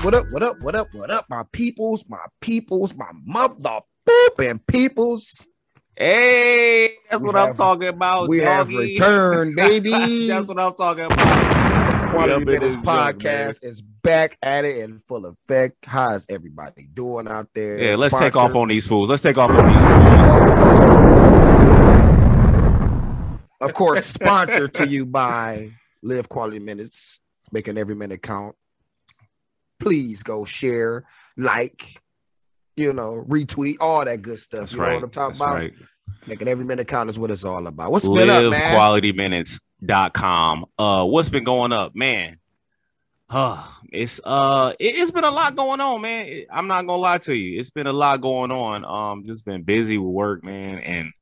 up, what up, what up, what up, what up, what up, my peoples, my peoples, my mother and peoples. Hey, that's We what I'm talking about. We have returned, baby. that's what I'm talking about. the Quality Up Minutes this junk, podcast is back at it in full effect. How is everybody doing out there? Yeah, let's take off on these fools. Let's take off on these fools. Of course, sponsored to you by Live Quality Minutes, making every minute count. Please go share, like, you know, retweet, all that good stuff. That's you know what I'm talking That's about? right. Making every minute count is what it's all about. What's been up, man? livequalityminutes.com. Uh what's been going up, man? Uh, it's uh it, has been a lot going on, man. I'm not gonna lie to you. It's been a lot going on. Um, just been busy with work, man, and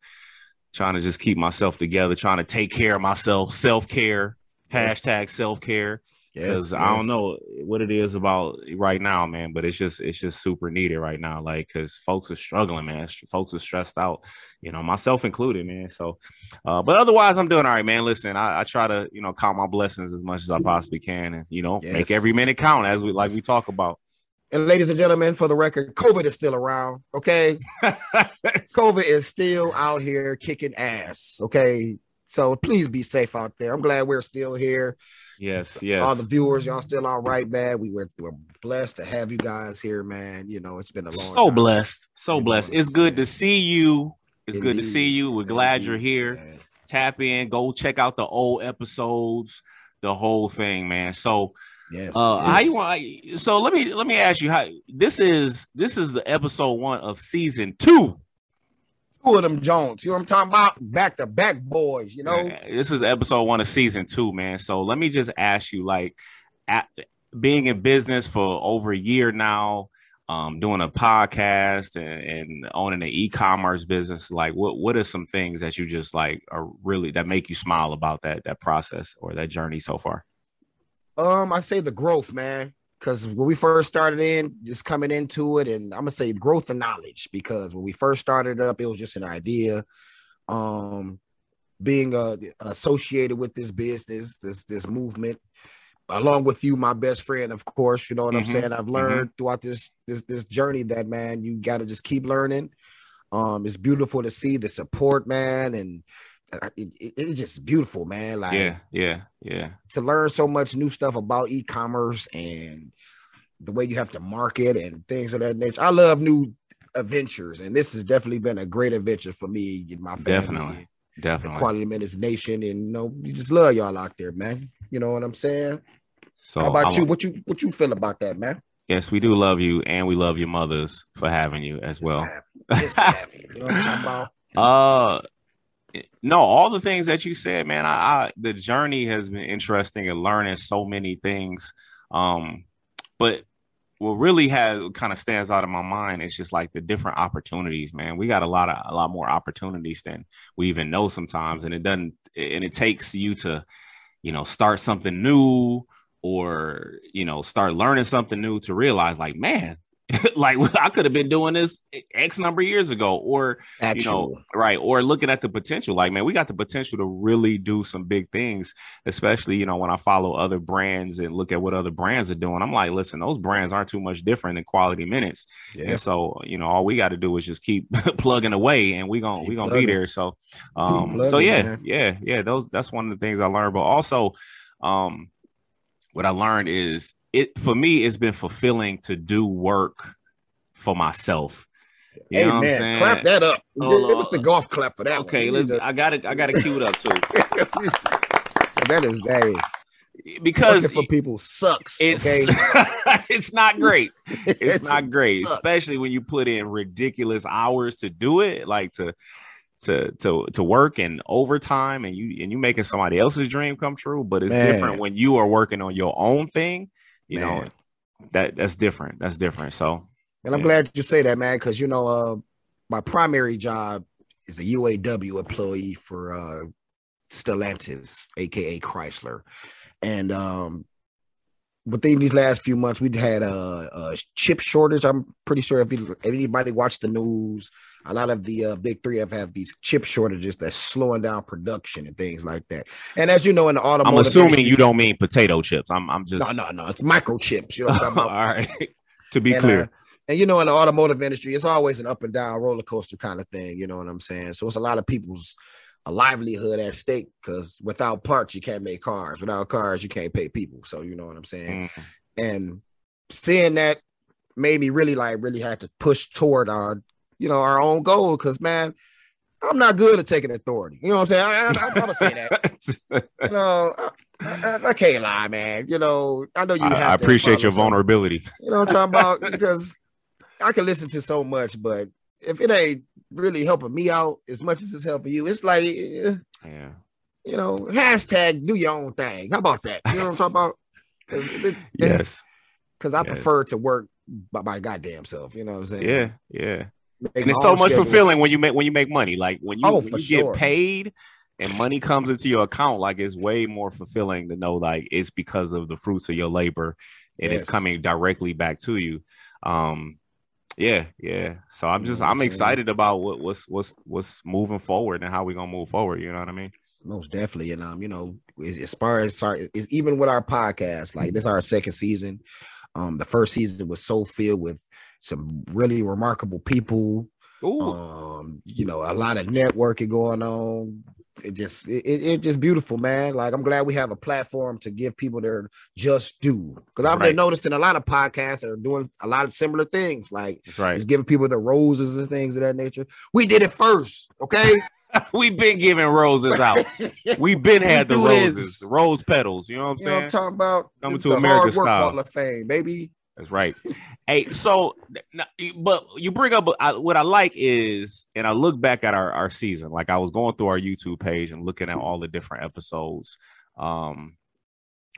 trying to just keep myself together, trying to take care of myself, self-care, hashtag self-care. Yes, Because I don't know what it is about right now, man, but it's just it's just super needed right now. Like, because folks are struggling, man. Folks are stressed out, you know, myself included, man. So, uh, but otherwise, I'm doing all right, man. Listen, I, I try to you know count my blessings as much as I possibly can, and you know, Yes. make every minute count as we like we talk about. And ladies and gentlemen, for the record, COVID is still around. Okay, COVID is still out here kicking ass. Okay, so please be safe out there. I'm glad we're still here. Yes, yes. All the viewers, y'all still all right, man. We were, we're blessed to have you guys here, man. You know, it's been a long so time. blessed, so You blessed. It's good to see you. It's good to see you. We're glad you're here. man. Tap in, go check out the old episodes, the whole thing, man. So. Yes. Uh, yes. how you want? So let me let me ask you how this is. This is the episode one of season two. Of them Jones. You know what I'm talking about? Back to back boys. You know. Uh, This is episode one of season two, man. So let me just ask you, like, at, being in business for over a year now, um, doing a podcast and, and owning an e-commerce business, like, what what are some things that you just like are really that make you smile about that that process or that journey so far? Um, I say the growth, man. Because when we first started in, just coming into it, and I'm gonna say growth and knowledge. Because when we first started up, it was just an idea. Um, being uh, associated with this business, this this movement, along with you, my best friend, of course. You know what I'm Mhm, saying. I've learned throughout this this this journey that man, you got to just keep learning. Um, it's beautiful to see the support, man, and it, it, it's just beautiful, man. Like Yeah, yeah, yeah. to learn so much new stuff about e-commerce and the way you have to market and things of that nature. I love new adventures, and this has definitely been a great adventure for me and my family. Definitely. Definitely. Quality Minutes Nation, and you know, we just love y'all out there, man. You know what I'm saying? So How about I you? What you what you feel about that, man? Yes, we do love you, and we love your mothers for having you as well. For having you. You know what I'm talking about? Uh, no, all the things that you said, man. I, I the journey has been interesting and learning so many things. Um, but what really has kind of stands out in my mind is just like the different opportunities, man. We got a lot of a lot more opportunities than we even know sometimes, and it doesn't and it takes you to, you know, start something new or you know start learning something new to realize like man like i could have been doing this x number of years ago or you know right or looking at the potential. Like man we got the potential to really do some big things especially you know when i follow other brands and look at what other brands are doing. I'm like listen those brands aren't too much different than quality minutes. Yeah. and so you know all we got to do is just keep plugging away and we gonna Keep we gonna be there. So um so yeah man. yeah yeah those that's one of the things i learned. But also um what i learned is it for me it's been fulfilling to do work for myself you hey know what I'm man, clap that up. Hold Give us the golf clap for that. Okay, one. Let's, I got it. I got it up too, that is hey, because working for people sucks. it's okay, it's not great. It's not great, Sucks. especially when you put in ridiculous hours to do it, like to to to to work and overtime, and you and you making somebody else's dream come true. But it's Man. different when you are working on your own thing. You know that that's different. That's different. So And I'm Yeah. glad you say that, man, because you know, uh, my primary job is a UAW employee for uh, Stellantis, aka Chrysler, and um, within these last few months, we had a, a, chip shortage. I'm pretty sure if, if, anybody watched the news, a lot of the uh, big three have had these chip shortages that's slowing down production and things like that. And as you know, in the automotive, I'm assuming industry, you don't mean potato chips. I'm, I'm just no, no, no. It's microchips. You know what I'm talking about? All right. to be and, clear. Uh, and you know, in the automotive industry, it's always an up and down roller coaster kind of thing. You know what I'm saying? So it's a lot of people's a livelihood at stake because without parts you can't make cars without cars you can't pay people so you know what i'm saying mm. and seeing that made me really like really had to push toward our you know our own goal because man i'm not good at taking authority you know what i'm saying i, I, am gonna say that you know I, I, can't lie man you know i know you i, appreciate your vulnerability you know what i'm talking about because i can listen to so much but if it ain't really helping me out as much as it's helping you. It's like, eh, yeah, you know, hashtag do your own thing. How about that? You know what I'm talking about? Cause yes, because I yes. prefer to work by my goddamn self. You know what I'm saying? Yeah, yeah. And it's so much schedules. fulfilling when you make when you make money. Like when you, oh, when you sure. get paid and money comes into your account, like it's way more fulfilling to know like it's because of the fruits of your labor and yes. it's coming directly back to you. Um, yeah, yeah. So I'm just I'm excited about what what's what's what's moving forward and how we're gonna move forward. You know what I mean? Most definitely, and um, you know, as far as is even with our podcast, like this, our second season. Um, the first season was so filled with some really remarkable people. Ooh. Um, you know, a lot of networking going on it just it, it just beautiful, man. Like I'm glad we have a platform to give people their just due. Because I've right. been noticing a lot of podcasts are doing a lot of similar things, like That's right. just giving people the roses and things of that nature. We did it first, okay? We've been giving roses out. We've been had we the roses, the rose petals. You know what I'm you saying? I'm talking about coming to America style. Hall of Fame, baby. That's right. hey, so but you bring up what I like is, and I look back at our, our season, like I was going through our YouTube page and looking at all the different episodes. Um,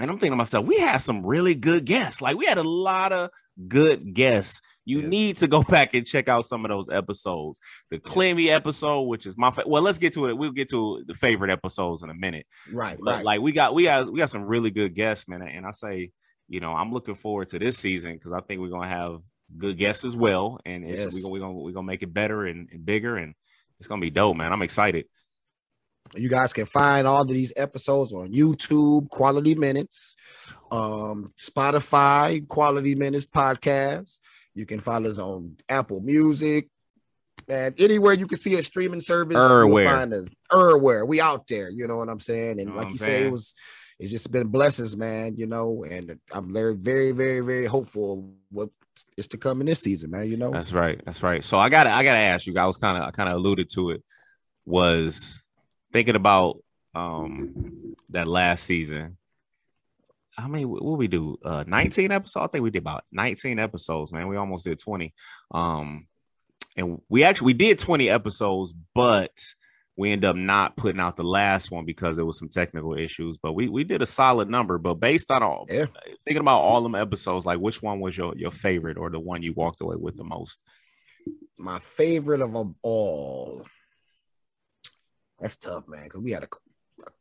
and I'm thinking to myself, we had some really good guests. Like we had a lot of good guests. You need to go back and check out some of those episodes. The Clemmy episode, which is my fa- well, let's get to it. We'll get to the favorite episodes in a minute. Right, but right. like we got we got we got some really good guests, man. And I say you know, I'm looking forward to this season because I think we're gonna have good guests as well, and yes. we're gonna we're gonna we're gonna make it better and, and, bigger, and it's gonna be dope, man. I'm excited. You guys can find all of these episodes on YouTube, Quality Minutes, um, Spotify, Quality Minutes podcast. You can find us on Apple Music, and anywhere you can see a streaming service, you'll find us. Everywhere we out there. You know what I'm saying? And you know like you say, it was it's just been blessings, man. You know, and I'm very, very, very, very hopeful what is to come in this season, man. You know, that's right, that's right. So I got I got to ask you. I was kind of, I kind of alluded to it. Was thinking about um that last season. How many? What we do? Uh, 19 episodes. I think we did about 19 episodes, man. We almost did 20. Um, and we actually we did 20 episodes, but we end up not putting out the last one because there was some technical issues. But we we did a solid number. But based on all yeah. thinking about all them episodes, like which one was your your favorite or the one you walked away with the most? My favorite of them all. That's tough, man. Because we had a,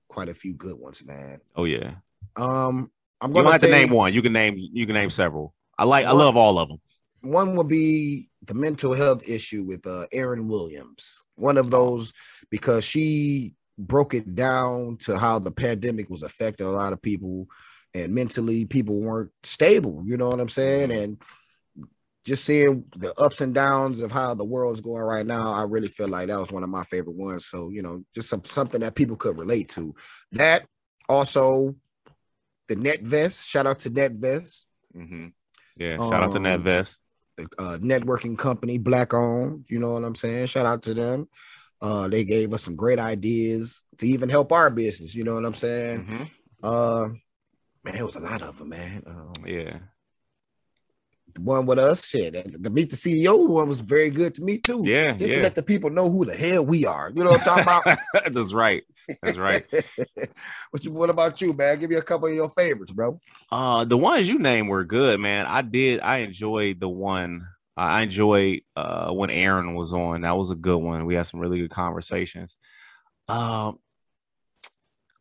quite a few good ones, man. Oh yeah. Um, I'm going to have to name one. You can name you can name several. I like one, I love all of them. One would be the mental health issue with uh, Erin Williams. One of those because she broke it down to how the pandemic was affecting a lot of people and mentally people weren't stable, you know what I'm saying? Mm-hmm. And just seeing the ups and downs of how the world's going right now, I really feel like that was one of my favorite ones. So, you know, just some, something that people could relate to. That also the NetVest, shout out to NetVest. Mm-hmm. Yeah, shout um, out to net NetVest. Uh, networking company, black owned, you know what I'm saying? Shout out to them. Uh, they gave us some great ideas to even help our business. You know what I'm saying? Mm-hmm. Uh, man, it was a lot of them, man. Um, yeah. The one with us, shit. The meet the CEO one was very good to me too. Yeah, just yeah. to let the people know who the hell we are. You know what I'm talking about? That's right. That's right. what you? What about you, man? Give me a couple of your favorites, bro. Uh, the ones you named were good, man. I did. I enjoyed the one I enjoyed uh, when Aaron was on. That was a good one. We had some really good conversations. Um,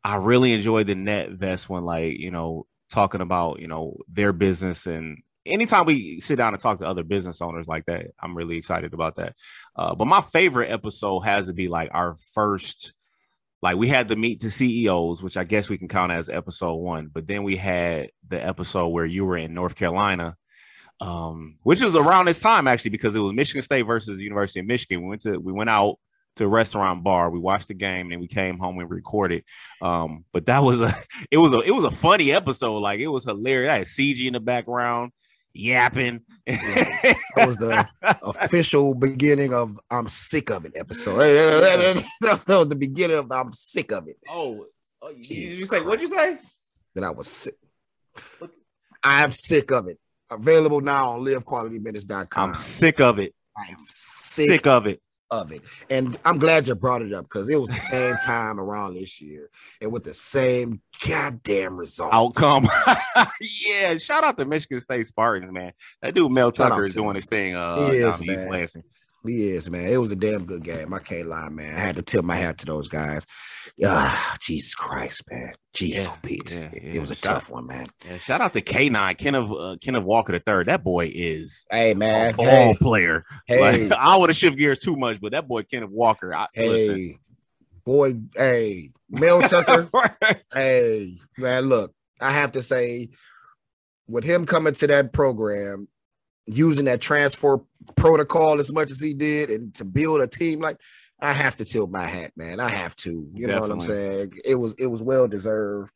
I really enjoyed the NetVest one. Like, you know, talking about you know their business and anytime we sit down and talk to other business owners like that, I'm really excited about that. Uh, but my favorite episode has to be like our first, like we had to meet the CEOs, which I guess we can count as episode one. But then we had the episode where you were in North Carolina, um, which is around this time actually because it was Michigan State versus the University of Michigan. We went to we went out to a restaurant bar. We watched the game and then we came home and recorded. Um, but that was a it was a it was a funny episode. Like it was hilarious. I had CG in the background yapping. that was the official beginning of I'm sick of it episode. that was the beginning of I'm sick of it. Oh, oh you, you say what'd you say? That I was sick. I'm sick of it. Available now on livequalityminutes.com. I'm sick of it. I'm sick, sick of it of it. And I'm glad you brought it up because it was the same time around this year and with the same goddamn result outcome. yeah, shout out to Michigan State Spartans, man. That dude Mel Tucker is doing his thing uh he is, East Lansing. He is, man. It was a damn good game. I can't lie, man. I had to tip my hat to those guys. Ah, Jesus Christ, man. Jesus, yeah, Pete. Yeah, yeah. It was a shout, tough one, man. shout out to K9, Kenneth, uh, Kenneth Walker the third. That boy is hey man, a ball hey. player. Hey. Like, I would have shift gears too much, but that boy Kenneth Walker. I, hey, listen. boy, hey, Mel Tucker. hey, man, look, I have to say, with him coming to that program, using that transfer protocol as much as he did, and to build a team like I have to tilt my hat, man. I have to. You Definitely. know what I'm saying? It was it was well deserved.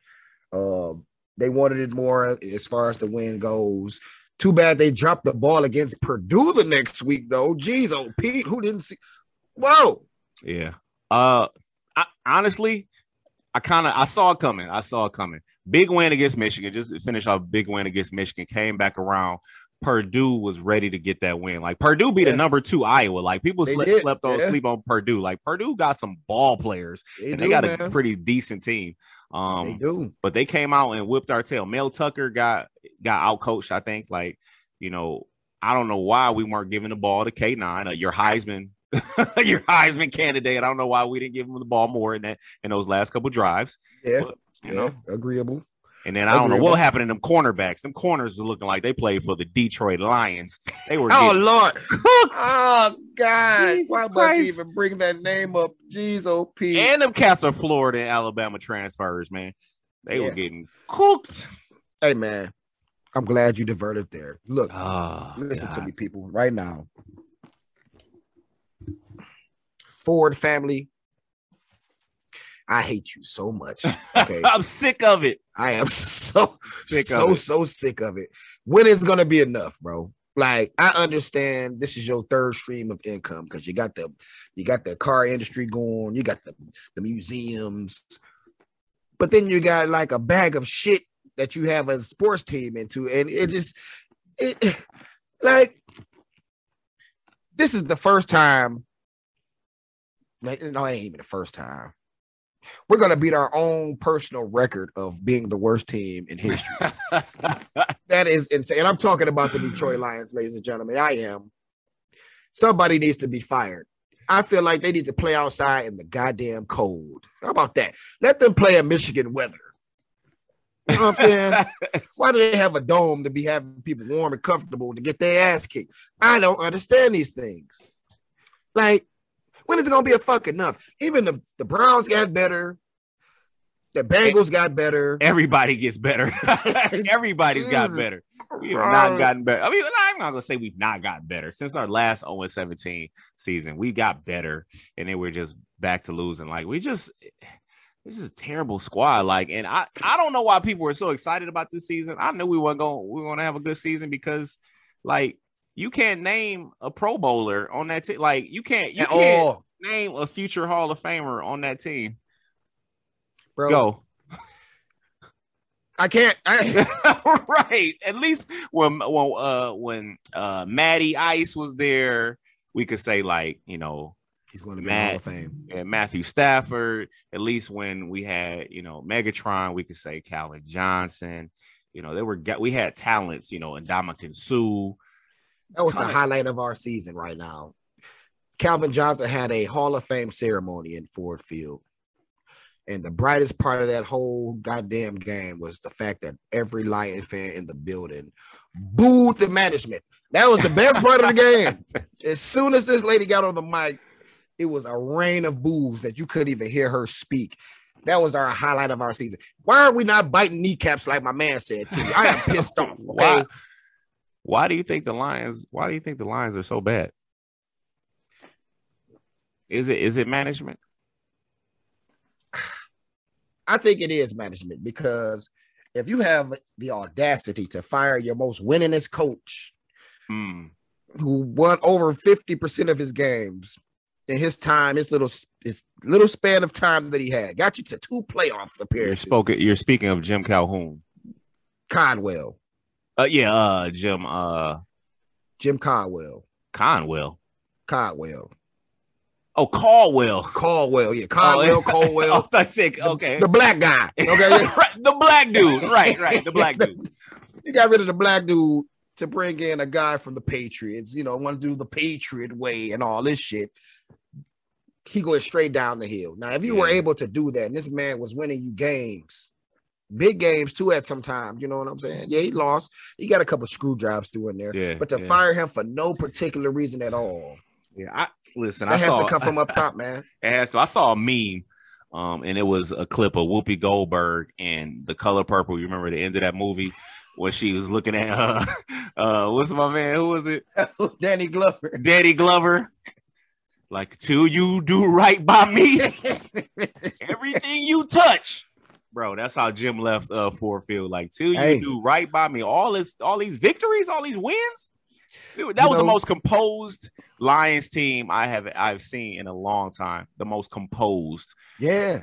Uh, they wanted it more as far as the win goes. Too bad they dropped the ball against Purdue the next week, though. Jeez, oh Pete, who didn't see? Whoa. Yeah. Uh, I, honestly, I kind of I saw it coming. I saw it coming. Big win against Michigan. Just finish off big win against Michigan. Came back around. Purdue was ready to get that win. Like Purdue beat yeah. a number two Iowa. Like people slept, slept on yeah. sleep on Purdue. Like Purdue got some ball players they and do, they got man. a pretty decent team. Um, they do, but they came out and whipped our tail. Mel Tucker got got out coached. I think. Like you know, I don't know why we weren't giving the ball to K nine, uh, your Heisman, your Heisman candidate. I don't know why we didn't give him the ball more in that in those last couple drives. Yeah, but, you yeah, know, agreeable. And then I don't know what happened to them cornerbacks. Them corners were looking like they played for the Detroit Lions. They were oh Lord, cooked. oh God, Jesus why would you even bring that name up? Jeez, oh, op. And them Castle, Florida and Alabama transfers, man. They yeah. were getting cooked. Hey man, I'm glad you diverted there. Look, oh, listen God. to me, people, right now. Ford family I hate you so much. Okay. I'm sick of it. I am so sick so so sick of it. When is gonna be enough, bro? Like I understand this is your third stream of income because you got the you got the car industry going, you got the the museums, but then you got like a bag of shit that you have a sports team into, and it just it like this is the first time. Like, no, it ain't even the first time we're going to beat our own personal record of being the worst team in history. that is insane. I'm talking about the Detroit Lions, ladies and gentlemen. I am. Somebody needs to be fired. I feel like they need to play outside in the goddamn cold. How about that? Let them play in Michigan weather. You know what I'm saying? Why do they have a dome to be having people warm and comfortable to get their ass kicked? I don't understand these things. Like, when is it gonna be a fuck enough? Even the, the Browns got better. The Bengals got better. Everybody gets better. Everybody's got better. We have not gotten better. I mean, I'm not gonna say we've not gotten better since our last 0 17 season. We got better, and then we're just back to losing. Like we just, this is a terrible squad. Like, and I, I don't know why people were so excited about this season. I knew we weren't going, we were going to have a good season because, like, you can't name a Pro Bowler on that team. Like you can't you At can't all. name a future Hall of Famer on that team. Bro, go. I can't. I... right. At least when when uh when uh Matty Ice was there, we could say like you know he's going to be Matt, Hall of Fame. Yeah, Matthew Stafford. At least when we had you know Megatron, we could say Calvin Johnson. You know, they were we had talents. You know, and Ndamukong Suh. That was the highlight of our season right now. Calvin Johnson had a Hall of Fame ceremony in Ford Field. And the brightest part of that whole goddamn game was the fact that every Lion fan in the building booed the management. That was the best part of the game. As soon as this lady got on the mic, it was a rain of boos that you couldn't even hear her speak. That was our highlight of our season. Why are we not biting kneecaps like my man said to me? I am pissed off. Okay? Why? Why do you think the Lions? Why do you think the Lions are so bad? Is it is it management? I think it is management because if you have the audacity to fire your most winningest coach, Hmm. who won over 50% of his games in his time, his little his little span of time that he had, got you to two playoff You're appearances. spoken. You're speaking of Jim Calhoun. Conwell, Uh, yeah, uh, Jim uh Jim Conwell, Conwell. Conwell, Oh, Caldwell. Caldwell, yeah, Conwell, Oh, Caldwell, I think okay. the black guy. Okay, the black dude. Right, right. The black dude. you got rid of the black dude to bring in a guy from the Patriots, you know, want to do the Patriot way and all this shit. He going straight down the hill. Now, if you were able to do that, and this man was winning you games, big games too at some time, you know what I'm saying? Yeah, he lost. He got a couple screw jobs through in there, Yeah. but to yeah. fire him for no particular reason at all, Yeah, I listen. that I has saw, to come from up top, man. It has to. I saw a meme, um, and it was a clip of Whoopi Goldberg and the color purple. You remember the end of that movie when she was looking at uh, uh, what's my man? Who was it? Danny Glover. Danny Glover. Like till you do right by me, everything you touch, bro. That's how Jim left uh Ford Field. Like till you Hey. do right by me, all this, all these victories, all these wins. Dude, that You was the most composed Lions team I have I've seen in a long time. The most composed. yeah.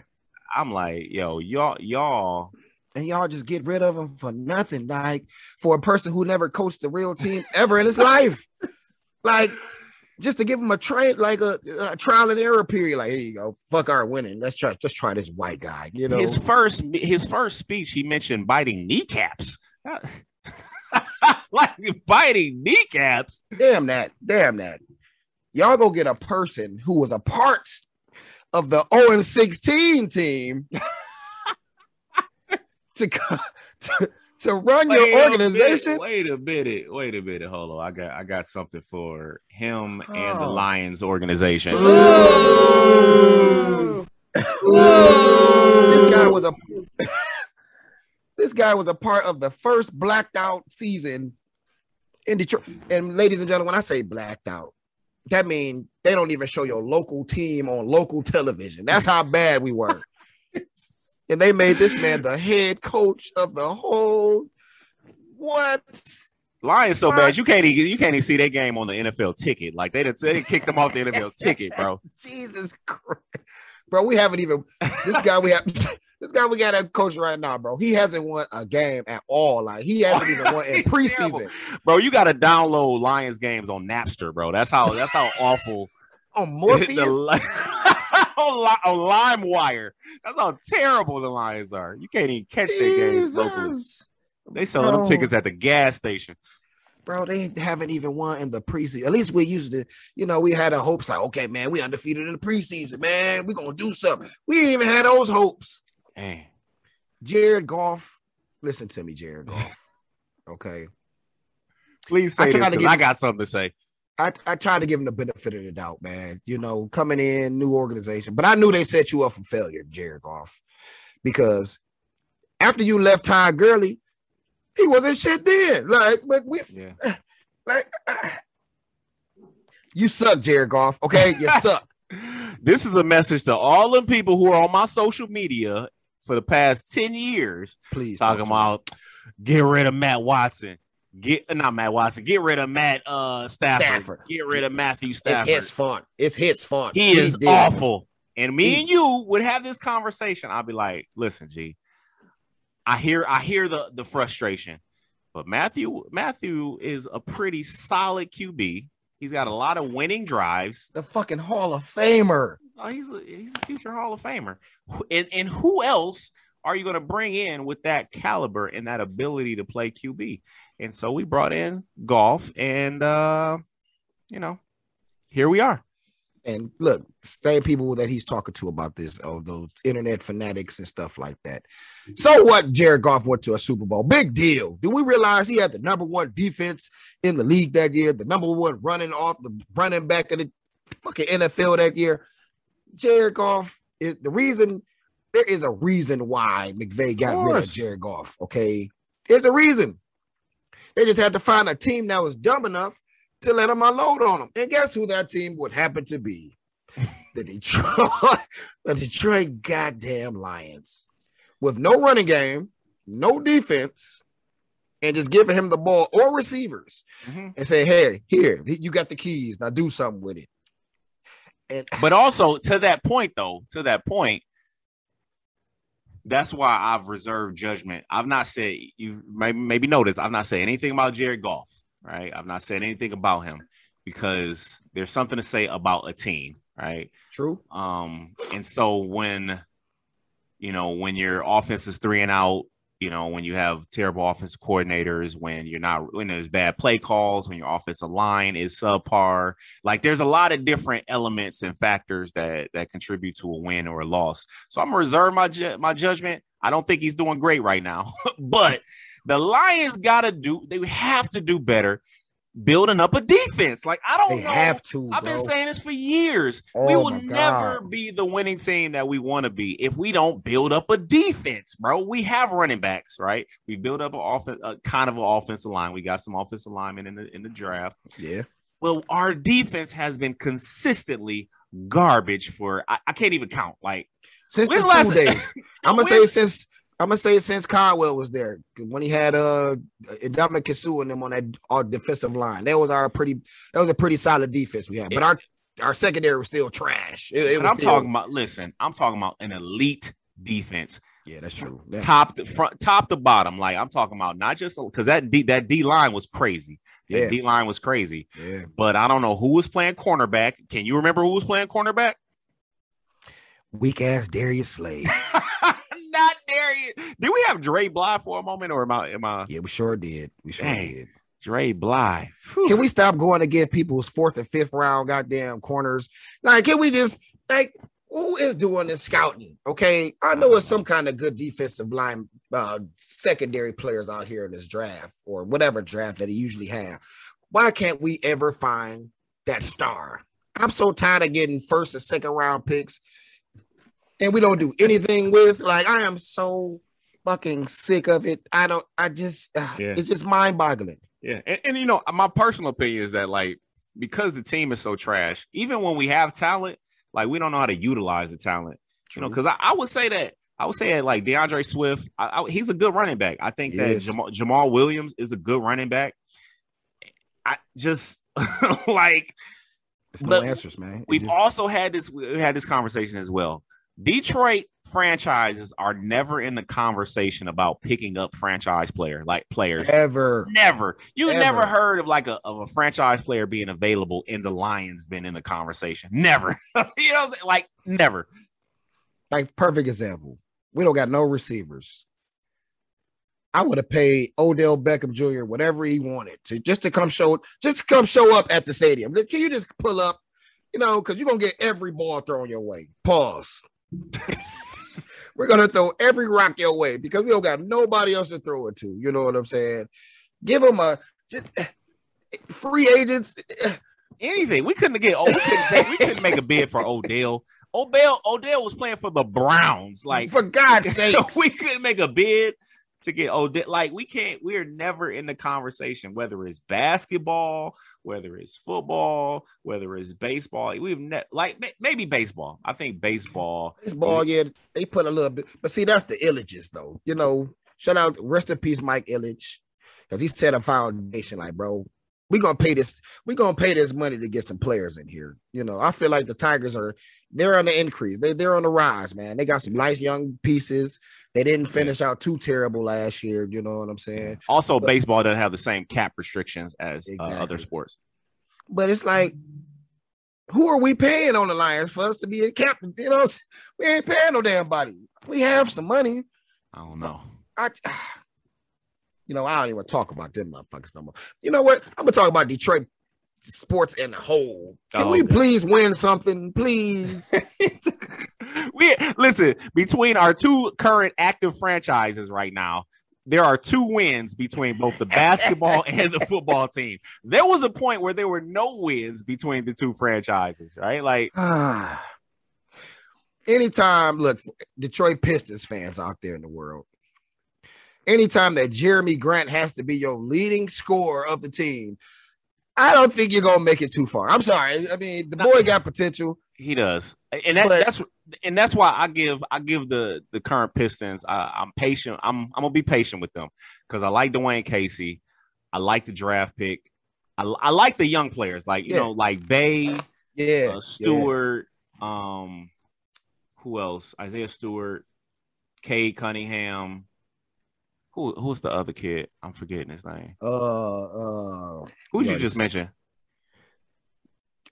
I'm like, yo, y'all, y'all. and y'all just get rid of him for nothing. Like for a person who never coached a real team ever in his life, like just to give him a train, like a, a trial and error period. Like here you go, fuck our winning. Let's try, just try this white guy. You know, His first, his first speech, he mentioned biting kneecaps. like biting kneecaps. damn that, damn that. Y'all go get a person who was a part of the 0 and 16 team to, to to run Wait your organization. minute, wait a minute. Wait a minute. Hold on. I got I got something for him and the Oh. Lions organization. This guy was a this guy was a part of the first blacked out season in Detroit. And ladies and gentlemen, when I say blacked out, that means they don't even show your local team on local television. That's how bad we were. and they made this man the head coach of the whole what? Lions so bad you can't even you can't even see that game on the NFL ticket. Like they done, they done kicked them off the NFL ticket, bro. Jesus Christ. Bro, we haven't even this guy we have this guy we got a coach right now, bro. He hasn't won a game at all. Like he hasn't even won in preseason Bro, you got to download Lions games on Napster, bro. That's how that's how awful on Morpheus. the on, Li- on LimeWire. That's how terrible the Lions are. You can't even catch their games locally. They selling them tickets at the gas station. Bro, they haven't even won in the preseason. At least we used to, you know, we had a hopes like, okay, man, we undefeated in the preseason, man. We're gonna do something. We didn't even had those hopes. Man. Jared Goff, listen to me, Jared Goff. Okay. Please I say this tried to I got something to say. I, I tried to give him the benefit of the doubt, man. You know, coming in, new organization. But I knew they set you up for failure, Jared Goff. Because after you left Ty Gurley, he wasn't shit then. Like, but we Yeah. like you suck, Jared Goff. Okay, you suck. This is a message to all them people who are on my social media for the past 10 years Please talking talk to me. about get rid of Matt Watson. Get not Matt Watson, get rid of Matt uh Stafford. Stafford. Get rid of Matthew Stafford. It's his fault. It's his fault. He is did awful. And me He- and you would have this conversation. I'd be like, listen, G, I hear I hear the the frustration, but Matthew Matthew is a pretty solid QB. He's got a lot of winning drives. The fucking Hall of Famer. Oh, he's a, he's a future Hall of Famer. And and who else are you going to bring in with that caliber and that ability to play QB? And so we brought in Goff, and uh, you know, here we are. And look, same people that he's talking to about this, oh, those internet fanatics and stuff like that. So what? Jared Goff went to a Super Bowl. Big deal. Do we realize he had the number one defense in the league that year, the number one running off the running back of the fucking NFL that year? Jared Goff is the reason. There is a reason why McVay got rid of Jared Goff. Okay, there's a reason. They just had to find a team that was dumb enough to let them unload on them. And guess who that team would happen to be? the Detroit, the Detroit goddamn Lions. With no running game, no defense, and just giving him the ball or receivers mm-hmm. and say, hey, here, you got the keys. Now do something with it. And but also to that point, though, to that point, that's why I've reserved judgment. I've not said you maybe maybe notice I've not said anything about Jared Goff right? I've not said anything about him because there's something to say about a team, right? True. Um, and so when you know when your offense is three and out, you know when you have terrible offensive coordinators, when you're not when there's bad play calls, when your offensive line is subpar, like there's a lot of different elements and factors that that contribute to a win or a loss. So I'm gonna reserve my ju- my judgment. I don't think he's doing great right now, but the Lions got to do, they have to do better building up a defense. Like, I don't they know. have to. I've been saying this for years. Oh we will never be the winning team that we want to be if we don't build up a defense, bro. We have running backs, right? We build up an offense, a kind of an offensive line. We got some offensive linemen in the in the draft. Yeah. Well, our defense has been consistently garbage for I, I can't even count. Like since the last days. I'm gonna say since I'm gonna say since Caldwell was there, when he had uh Ndamukong Suh and them on that our defensive line, that was our pretty that was a pretty solid defense we had. But our our secondary was still trash. It, it was I'm still, talking about listen, I'm talking about an elite defense. Yeah, that's true. Yeah. Top to front, top to bottom. Like I'm talking about, not just because that D that D line was crazy. The yeah. D line was crazy. Yeah. But I don't know who was playing cornerback. Can you remember who was playing cornerback? Weak ass Darius Slay. not Darius. Did we have Dre Bly for a moment, or am I? Am I? Yeah, we sure did. We sure Dang, did. Dre Bly. Whew. Can we stop going to get people's fourth and fifth round goddamn corners? Like, can we just like who is doing this scouting? Okay, I know it's some kind of good defensive line uh, secondary players out here in this draft or whatever draft that he usually have. Why can't we ever find that star? I'm so tired of getting first and second round picks and we don't do anything with. Like I am so fucking sick of it. I don't. I just. Uh, yeah. It's just mind boggling. Yeah, and, and you know, my personal opinion is that like because the team is so trash, even when we have talent, like we don't know how to utilize the talent. True. You know, because I, I, would say that I would say that like DeAndre Swift, I, I, he's a good running back. I think that Jamal, Jamaal, Williams is a good running back. I just like. It's no answers, man. It we've just... also had this we had this conversation as well. Detroit franchises are never in the conversation about picking up franchise player like players ever never you ever. never heard of like a, of a franchise player being available in the lions been in the conversation never you know like never like perfect example we don't got no receivers I would have paid Odell Beckham Jr. whatever he wanted to just to come show just to come show up at the stadium. Can you just pull up, you know, because you're gonna get every ball thrown your way. Pause. We're gonna throw every rock your way because we don't got nobody else to throw it to. You know what I'm saying? Give them a just, eh, free agents. Eh, eh. Anything. We couldn't get. Oh, we couldn't, we couldn't make a bid for Odell. Odell Odell was playing for the Browns. Like for God's sake, we couldn't make a bid to get Odell. Like we can't. We're never in the conversation whether it's basketball whether it's football, whether it's baseball. We've ne- like maybe baseball. I think baseball. Baseball, yeah, they put a little bit, but see, that's the Ilitches though. You know, shout out, rest in peace, Mike Ilitch, because he set a foundation. Like, bro, we gonna pay this. We gonna pay this money to get some players in here. You know, I feel like the Tigers are they're on the increase. They they're on the rise, man. They got some nice young pieces. They didn't finish out too terrible last year. You know what I'm saying? Also, but, baseball doesn't have the same cap restrictions as exactly. uh, other sports. But it's like, who are we paying on the Lions for us to be a captain? You know, we ain't paying no damn body. We have some money. I don't know. I you know, I don't even talk about them motherfuckers no more. You know what? I'm gonna talk about Detroit sports in a whole. Can Oh, we okay. please win something, please? we listen between our two current active franchises right now. There are two wins between both the basketball and the football team. There was a point where there were no wins between the two franchises, right? Like, anytime, look, Detroit Pistons fans out there in the world, anytime that Jerami Grant has to be your leading scorer of the team, I don't think you're gonna make it too far. I'm sorry. I mean, the boy got potential. He does, and that, But- that's and that's why I give I give the the current Pistons. I, I'm patient. I'm I'm gonna be patient with them because I like Dwane Casey. I like the draft pick. I, I like the young players, like you Yeah. know, like Bay, Yeah, uh, Stewart. Um, who else? Isaiah Stewart, Cade Cunningham. Who who's the other kid? I'm forgetting his name. Uh, uh, Who'd you just mention?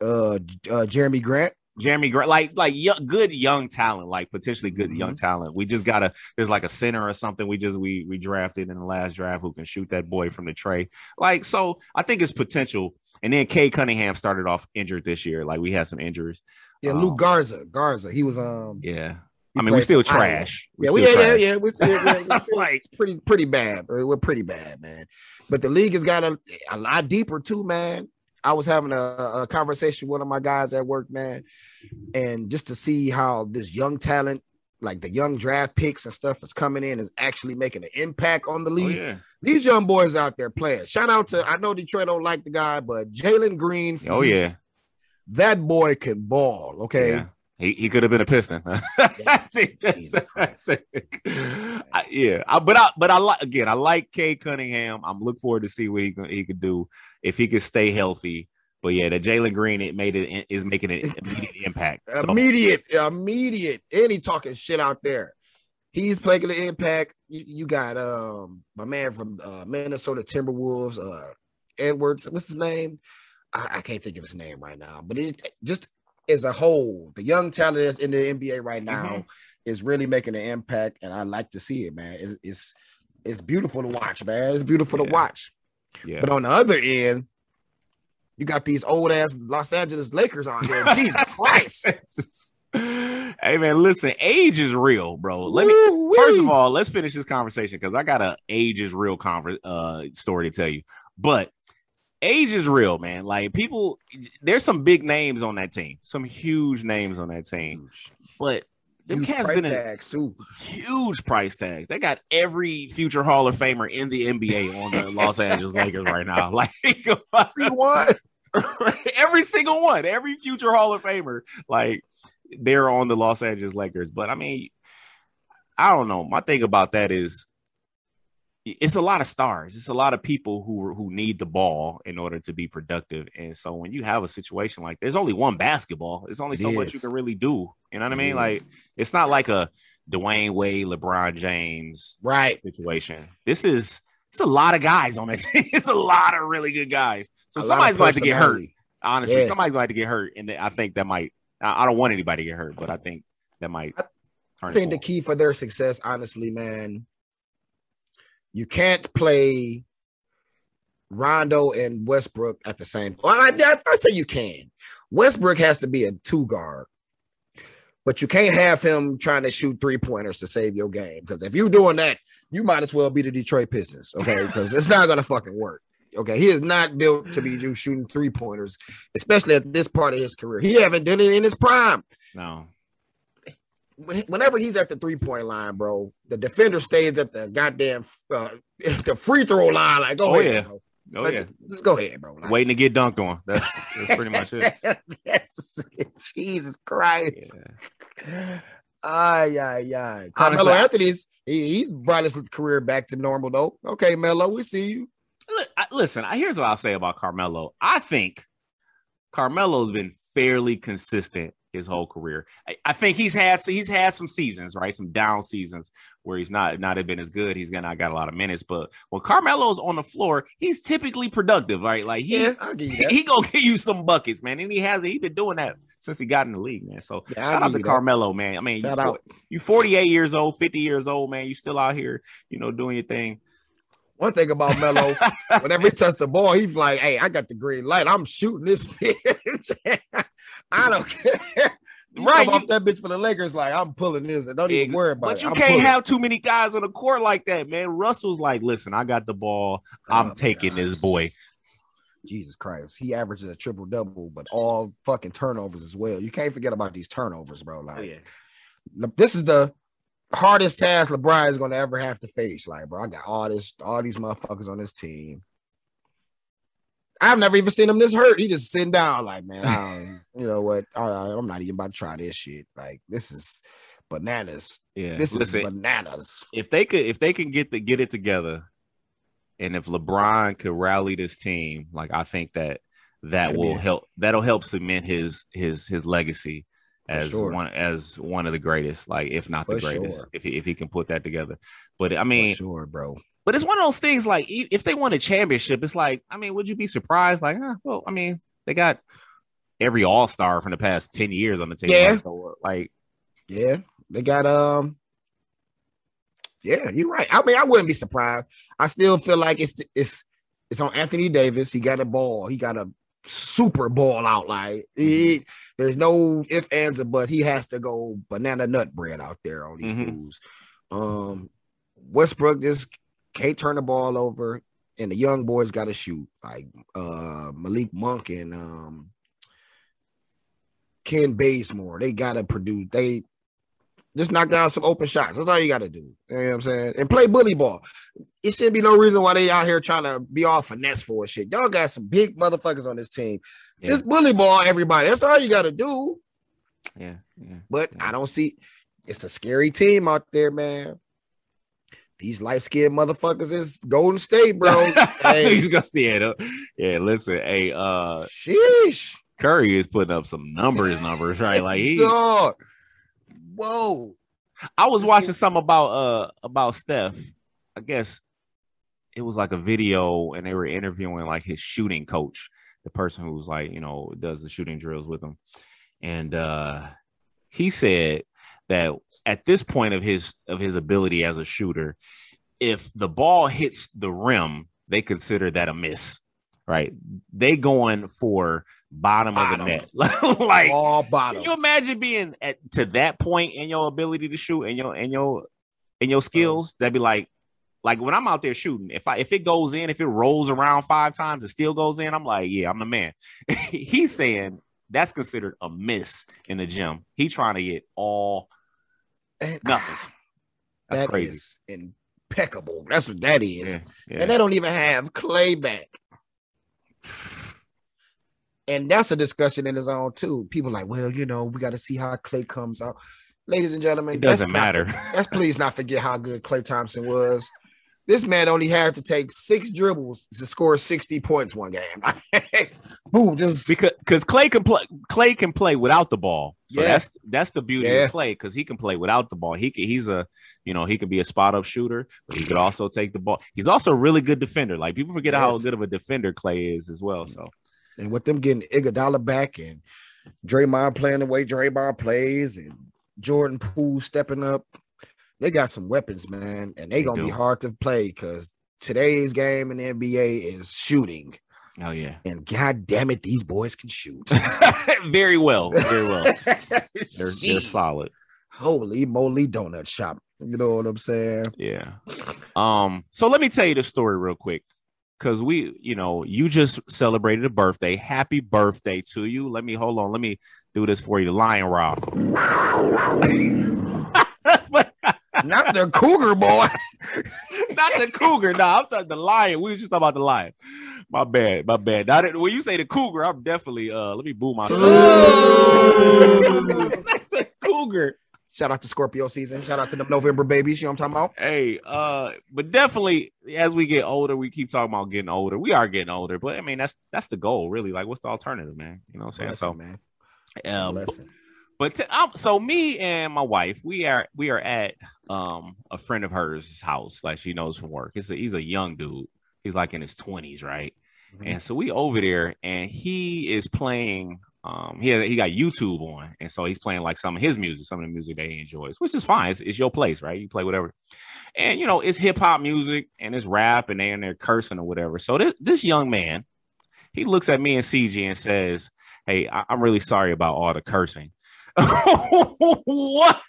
uh, uh, Jerami Grant. Jerami Grant, like like young, good young talent, like potentially good young Mm-hmm. talent. We just gotta there's like a center or something. We just we we drafted in the last draft who can shoot that boy from the tray. Like so, I think it's potential. And then Cade Cunningham started off injured this year. Like we had some injuries. Yeah, Um, Luka Garza. Garza. He was um. Yeah, I mean we still trash. We Yeah, we, still yeah, yeah, trash. yeah. We're still, yeah, we're still Like- pretty, pretty bad. We're pretty bad, man. But the league has got a, a lot deeper too, man. I was having a, a conversation with one of my guys at work, man, and just to see how this young talent, like the young draft picks and stuff, is coming in, is actually making an impact on the Oh, league. yeah. These young boys out there playing. Shout out to I know Detroit don't like the guy, but Jalen Green. Oh Houston, yeah. that boy can ball. Okay. Yeah. He, he could have been a piston. I- yeah, I, but I but I like again. I like Cade Cunningham. I'm looking forward to see what he can, he could do if he could stay healthy. But yeah, the Jalen Green it made it is making an immediate impact. So, immediate, immediate. And he talking shit out there. He's making an impact. You, you got um my man from uh, Minnesota Timberwolves, uh Edwards. What's his name? I, I can't think of his name right now. But it just as a whole, the young talent that's in the NBA right now Mhm. is really making an impact, and I like to see it, man. It's it's, it's beautiful to watch, man. It's beautiful to watch. yeah, But on the other end, you got these old ass Los Angeles Lakers on here. Jesus Christ. hey man, listen, age is real, bro. Let me Woo-wee. First of all, let's finish this conversation because I got a age is real conver- uh, story to tell you. But age is real, man. Like people, there's some big names on that team, some huge names on that team. But them Huge cats been in tags too. huge price tags. They got every future Hall of Famer in the NBA on the Los Angeles Lakers right now. Like Everyone. every single one, every future Hall of Famer, like they're on the Los Angeles Lakers. But I mean, I don't know. My thing about that is it's a lot of stars. It's a lot of people who who need the ball in order to be productive. And so when you have a situation like there's only one basketball, there's only It so much you can really do. You know what I mean? is. Like it's not like a Dwyane Wade, LeBron James Right. situation. This is it's a lot of guys on that team. It's a lot of really good guys. So A somebody's going to get hurt. Honestly, Yeah. somebody's going to get hurt, and I think that might. I don't want anybody to get hurt, but I think that might. I think the key for their success, honestly, man, you can't play Rondo and Westbrook at the same. Well, I, I, I say you can. Westbrook has to be a two guard, but you can't have him trying to shoot three pointers to save your game. Because if you're doing that, you might as well be the Detroit Pistons, okay? Because it's not gonna fucking work. Okay, he is not built to be just shooting three pointers, especially at this part of his career. He haven't done it in his prime no. When- whenever he's at the three point line, bro, the defender stays at the goddamn uh, the free throw line. Like, go Oh, ahead, yeah. bro. Oh Let- yeah, just go ahead, bro. Like, waiting to get dunked on. That's, that's pretty much it. Jesus Christ. Yeah. Ay, ay, ay. Honestly, Carmelo Anthony's he, he's brought his career back to normal though. Okay, Melo, we see you. Listen, I- here's what I'll say about Carmelo. I think Carmelo's been fairly consistent his whole career. I, I think he's had he's had some seasons, right? Some down seasons where he's not not been as good. He's gonna got a lot of minutes, but when Carmelo's on the floor, he's typically productive, right? Like he Yeah, you that. he gonna give you some buckets, man. And he has he been doing that since he got in the league, man. So Yeah, shout out to that. Carmelo, man. I mean, you, Shout for- out. you 48 years old, 50 years old, man. You still out here, you know, doing your thing. One thing about Melo, whenever he touched the ball, he's like, "Hey, I got the green light. I'm shooting this bitch. I don't care." right off that bitch for the Lakers, like I'm pulling this, and don't even worry about but it. you I'm can't pulling. have too many guys on the court like that, man. Russell's like, listen, I got the ball. Oh I'm Oh, taking God. this boy. Jesus Christ, he averages a triple double, but all fucking turnovers as well. You can't forget about these turnovers, bro. Oh, like Le- this is the hardest task LeBron is going to ever have to face. Like, bro, I got all this, all these motherfuckers on this team. I've never even seen him this hurt. He just sitting down, like, man, I don't, you know what? Right, I'm not even about to try this shit. Like, this is bananas. Yeah. This Listen, is bananas. if they could if they can get the get it together and if LeBron could rally this team, like I think that that That'd will help that'll help cement his his his legacy For as sure. one as one of the greatest, like if not the greatest, sure. if he if he can put that together. But I For mean, sure, bro. But it's one of those things like if they won a championship, it's like, I mean, would you be surprised? Like, huh, well, I mean, they got every all-star from the past 10 years on the team. Yeah. So like Yeah, they got um. Yeah, you're right. I mean, I wouldn't be surprised. I still feel like it's it's it's on Anthony Davis. He got a ball. He got a super ball out. Like he, there's no if ands or but. He has to go banana nut bread out there on these Mhm. fools. Um, Westbrook just can't turn the ball over, and the young boys got to shoot. Like uh Malik Monk and um Kent Bazemore. They gotta produce. They just knock down some open shots. That's all you gotta do. You know what I'm saying? And play bully ball. It shouldn't be no reason why they out here trying to be all finesse for shit. Y'all got some big motherfuckers on this team. Yeah. Just bully ball everybody. That's all you gotta do. yeah, yeah. But Yeah. I don't see it's a scary team out there, man. These light skinned motherfuckers is Golden State, bro. hey, He's gonna see it. Yeah, listen, hey, uh sheesh. Curry is putting up some numbers, numbers, right? Like he Dog. Whoa. I was watching something about uh about Steph. I guess it was like a video and they were interviewing like his shooting coach, the person who's like, you know, does the shooting drills with him. And uh he said that at this point of his of his ability as a shooter, if the ball hits the rim, they consider that a miss. Right? They going for bottom of the net. like all can you imagine being at to that point in your ability to shoot and your and your and your skills? That'd be like like when I'm out there shooting, if I if it goes in, if it rolls around five times, it still goes in. I'm like, yeah, I'm the man. He's saying that's considered a miss in the gym. He trying to get all And- nothing. That's That crazy. is impeccable. That's what that is. Yeah, yeah. And they don't even have Klay back. And that's a discussion in his own too. People like, well, you know, we got to see how Klay comes out. Ladies and gentlemen, It doesn't let's not- matter. let's please not forget how good Klay Thompson was. This man only had to take six dribbles to score 60 points one game. Boom, just because because Klay can play Klay can play without the ball. So Yeah. that's that's the beauty Yeah. of Klay because he can play without the ball. He can, he's a you know he could be a spot up shooter, but he could also take the ball. He's also a really good defender. Like people forget how good of a defender Klay is as well. So and with them getting Iguodala back and Draymond playing the way Draymond plays and Jordan Poole stepping up, they got some weapons, man, and they They gonna be hard to play because today's game in the NBA is shooting, oh yeah, and god damn it, these boys can shoot. very well, very well. They're they're solid. Holy moly, donut shop. You know what I'm saying? Yeah. Um. So let me tell you the story real quick, because we, you know, you just celebrated a birthday. Happy birthday to you. Let me hold on. Let me do this for you. Lion Rob. Not the cougar boy. Not the cougar. No, I'm talking the lion. We was just talking about the lion. My bad. My bad. Now that, when you say the cougar, I'm definitely uh let me boo myself. the cougar. Shout out to Scorpio season. Shout out to the November babies. You know what I'm talking about? Hey, uh, but definitely as we get older, we keep talking about getting older. We are getting older, but I mean that's that's the goal, really. Like, what's the alternative, man? You know what I'm saying? Blessing, man. so um, but, to, um, so me and my wife, we are we are at um a friend of hers house, like she knows from work. It's a, he's a young dude. He's like in his twenties, right? Mhm. And so we over there, and he is playing um, he he got YouTube on, and so he's playing like some of his music, some of the music that he enjoys, which is fine. It's, it's your place, right? You play whatever, and you know it's hip hop music and it's rap, and they and they're cursing or whatever. So this this young man, he looks at me and CG and says, "Hey, I, I'm really sorry about all the cursing." what?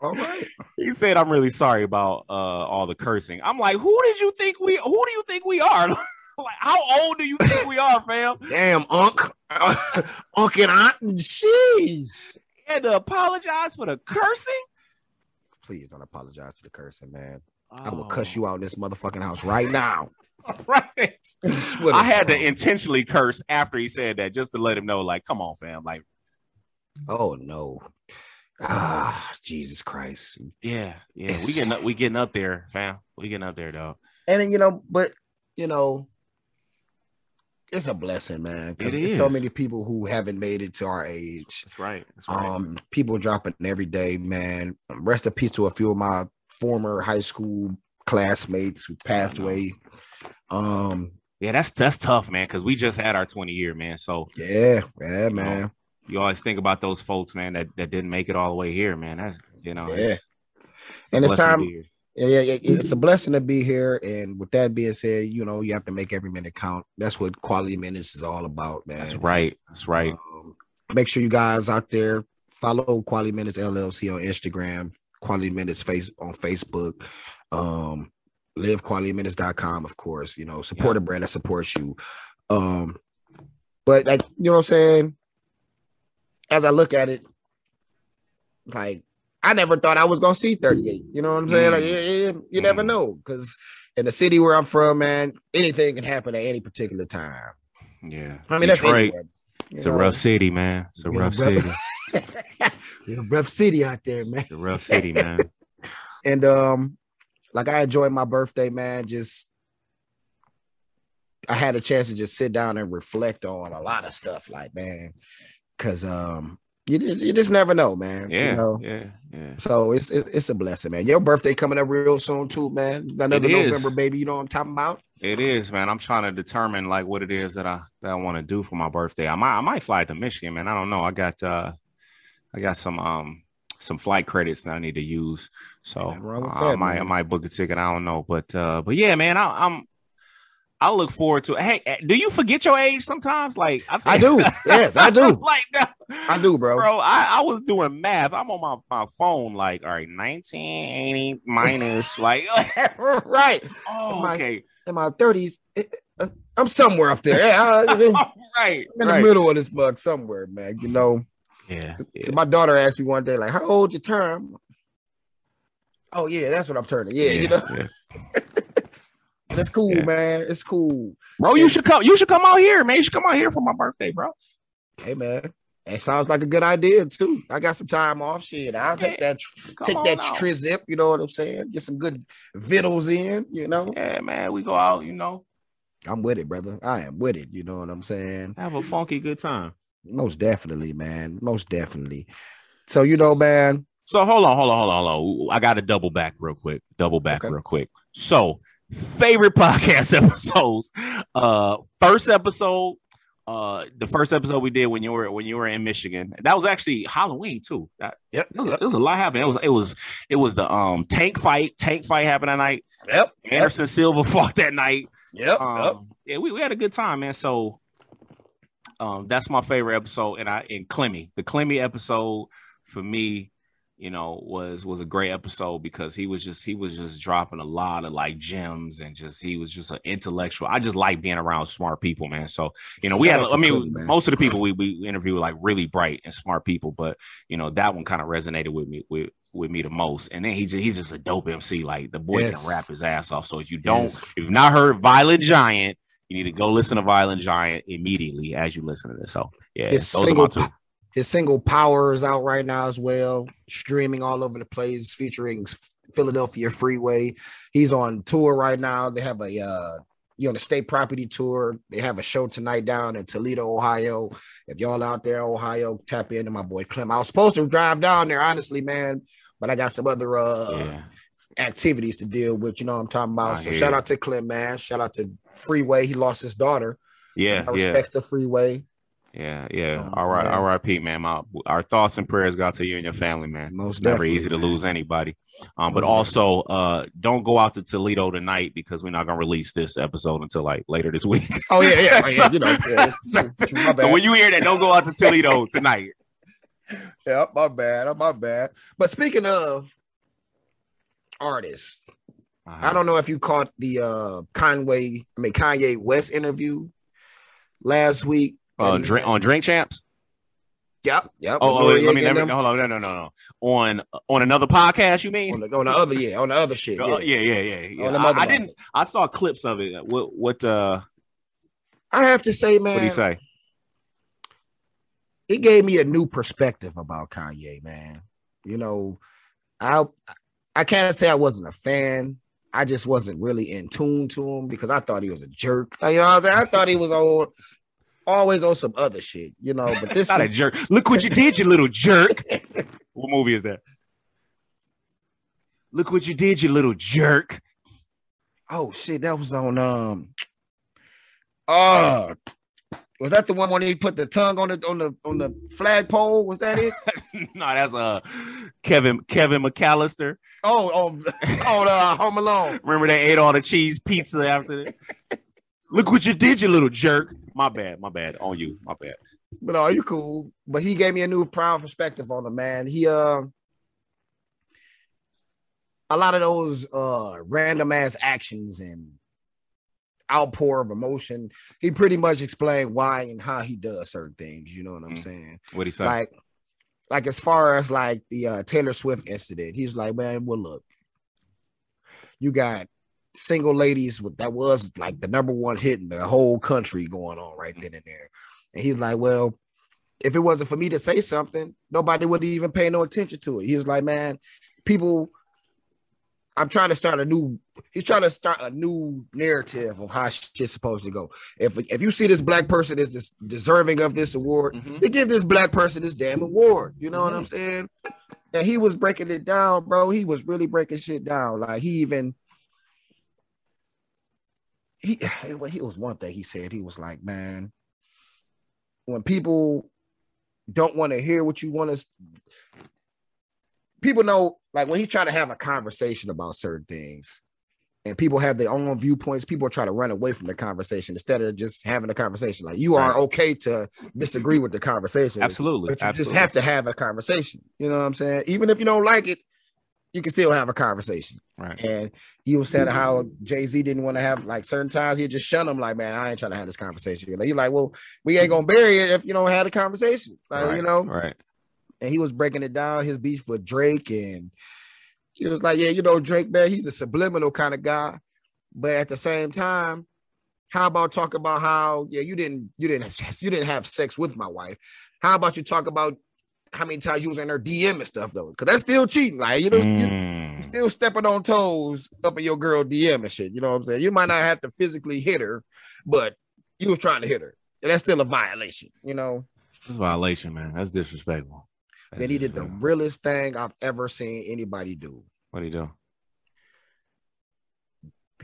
All right. He said, "I'm really sorry about uh, all the cursing." I'm like, "Who did you think we? Who do you think we are? like, how old do you think we are, fam?" Damn, Unc, Unc and Aunt, jeez. Had to apologize for the cursing. Please don't apologize to the cursing, man. I will cuss you out in this motherfucking house right now. right. I is had to intentionally curse after he said that just to let him know, like, come on, fam. Like, Oh no. Ah, Jesus Christ. yeah, yeah, we getting up, we getting up there, fam. We getting up there, dog. And you know, but you know, it's a blessing, man. It there's so many people who haven't made it to our age. That's right. That's right. Um, people dropping every day, man. Rest in peace to a few of my former high school classmates who passed away. Um, yeah, that's that's tough, man. Because we just had our 20 year, man. So yeah, yeah, man. you always think about those folks, man, that, that didn't make it all the way here, man. That's you know, Yeah. it's, And it's time. Yeah, yeah, yeah, it's a blessing to be here. And with that being said, you know, you have to make every minute count. That's what quality minutes is all about, man. That's right. That's right. Um, make sure you guys out there follow Quality Minutes LLC on Instagram, Quality Minutes face on Facebook, um, livequalityminutes.com, of course. You know, support a brand that supports you. Um, but like, you know what I'm saying? As I look at it, like I never thought I was gonna see 38. You know what I'm saying? Like, Mm. yeah, yeah, you never Mm. know, because in the city where I'm from, man, anything can happen at any particular time. Yeah. I mean, that's Detroit, anywhere. you It's a rough city, man. It's a Yeah, rough rough- city. It's a rough city out there, man. It's a rough city, man. And um, like I enjoyed my birthday, man. Just I had a chance to just sit down and reflect on a lot of stuff, like man, because um, you just you just never know, man. Yeah. You know? Yeah. Yeah. So it's it- it's a blessing, man. Your birthday coming up real soon too, man. Another. November, baby. You know what I'm talking about? It is, man. I'm trying to determine like what it is that I that I want to do for my birthday. I might I might fly to Michigan, man. I don't know. I got uh I got some um some flight credits that I need to use. So Nothing I might I man. might book a ticket. I don't know. But uh but yeah, man, I, I'm I look forward to it. Hey, eh, do you forget your age sometimes? Like I, I do. Yes, I do. like that. I do, bro. Bro, I, I was doing math. I'm on my, my phone, like, all right, 1980 minus, like, right. oh, My- okay. In my 30s, it- uh, I'm somewhere up there. Yeah, I- I'm in right, the middle of this bug somewhere, man. You know. Yeah, yeah. So my daughter asked me one day, like, "How old you turn?" Oh yeah, that's what I'm turning. Yeah, you know, yeah. it's cool, Yeah. man. It's cool. Bro, you should come. You should come out here, man. You should come out here for my birthday, bro. Hey, man, that sounds like a good idea too. I got some time off. Shit, I'll take that Come take that out. tri. You know what I'm saying? Get some good vittles in. You know, Yeah, man. We go out, you know, I'm with it, brother. I am with it. You know what I'm saying? have a funky good time. Most definitely, man. Most definitely. So you know, man. So hold on, hold on, hold on, hold on. I got to double back real quick. Double back Okay. real quick. So, favorite podcast episodes. Uh, first episode. Uh, the first episode we did when you were when you were in Michigan. That was actually Halloween too. That, Yep. it was, it was a lot happening. It was it was it was the um tank fight. Tank fight happened that night. Yep. Anderson Silva fought that night. Yep. Um, yeah, we, we had a good time, man. So um that's my favorite episode. And I in Clemmy, the Clemmy episode for me, you know, was was a great episode because he was just he was just dropping a lot of like gems and just he was just an intellectual. I just like being around smart people, man. So you know, we Shout had I mean most of the people we we interview were like really bright and smart people, but you know, that one kind of resonated with me with with me the most. And then he just he's just a dope MC. Like the boy Yes. can rap his ass off. So if you don't Yes. if you've not heard Violent Giant, you need to go listen to Violent Giant immediately as you listen to this. So yeah, His those single are my two. His single Power is out right now as well, streaming all over the place, featuring Philadelphia Freeway. He's on tour right now. They have a uh you on the state property tour. They have a show tonight down in Toledo, Ohio. If y'all out there, Ohio, tap into my boy Clem. I was supposed to drive down there, honestly, man, but I got some other uh Yeah, activities to deal with. You know what I'm talking about. I so shout you. out to Clem, man. Shout out to Freeway. He lost his daughter Yeah, I yeah, respects the freeway. Yeah, yeah. All right, yeah. R.I.P. Man. My our thoughts and prayers go out to you and your family, man. Most it's never easy to man. lose anybody. Um, but Most also, uh, don't go out to Toledo tonight because we're not gonna release this episode until like later this week. Oh yeah, yeah, oh, yeah. You know, yeah, so, so when you hear that, don't go out to Toledo tonight. Yeah, my bad. My bad. But speaking of artists, I don't know if you caught the uh Conway, I mean Kanye West interview last week. Uh, drink on Drink Champs. Yep, yep. Oh, oh, let me never, hold on, no, no, no, no. On on another podcast, you mean? on the, on the other, yeah, on the other shit. Oh, Yeah. yeah, yeah, yeah. yeah. On the I, I didn't. I saw clips of it. What? What? Uh, I have to say, man, what do you say? it gave me a new perspective about Kanye, man. You know, I I can't say I wasn't a fan. I just wasn't really in tune to him because I thought he was a jerk. You know what I'm saying? I thought he was on always on some other shit, you know. But this Not a jerk. Look what you did, you little jerk. what movie is that? Look what you did, you little jerk. oh shit, that was on um uh was that the one when he put the tongue on the on the on the flagpole? Was that it? no, that's uh Kevin Kevin McAllister. Oh, oh, on uh, Home Alone. Remember they ate all the cheese pizza after that. Look what you did, you little jerk. My bad, my bad. On you, my bad. But are you cool? But he gave me a new proud perspective on the man. He uh a lot of those uh random ass actions and outpour of emotion. He pretty much explained why and how he does certain things. You know what I'm Mm. saying? What he said, Like, like as far as like the uh Taylor Swift incident, he's like, man, well, look, you got single ladies with that was like the number one hit in the whole country going on right then and there. And he's like, well, if it wasn't for me to say something, nobody would even pay no attention to it. He was like, man, people, I'm trying to start a new. He's trying to start a new narrative of how shit's supposed to go. If if you see this black person is this deserving of this award, Mhm. they give this black person this damn award. You know what Mm-hmm. I'm saying? And he was breaking it down, bro. He was really breaking shit down. Like he even he well, he was one thing he said. He was like, man, when people don't want to hear what you want to people know like when he's trying to have a conversation about certain things and people have their own viewpoints people try to run away from the conversation instead of just having a conversation like you are okay to disagree with the conversation Absolutely. but you absolutely. just have to have a conversation you know what i'm saying even if you don't like it you can still have a conversation Right. and he was saying how jay-z didn't want to have like certain times he'd just shun him like man i ain't trying to have this conversation he's like well we ain't gonna bury it if you don't have a conversation like, right. you know Right. and he was breaking it down his beef with Drake and he was like, yeah, you know, Drake, man, he's a subliminal kind of guy, but at the same time, how about talk about how yeah, you didn't you didn't you didn't have sex with my wife? How about you talk about how many times you was in her DM and stuff though? Because that's still cheating, like you know. You, you Mm. still stepping on toes up in your girl DM and shit. You know what I'm saying? You might not have to physically hit her, but you was trying to hit her. And that's still a violation, you know. That's a violation, man. That's disrespectful. That's Then he did the realest thing I've ever seen anybody do. What do you do?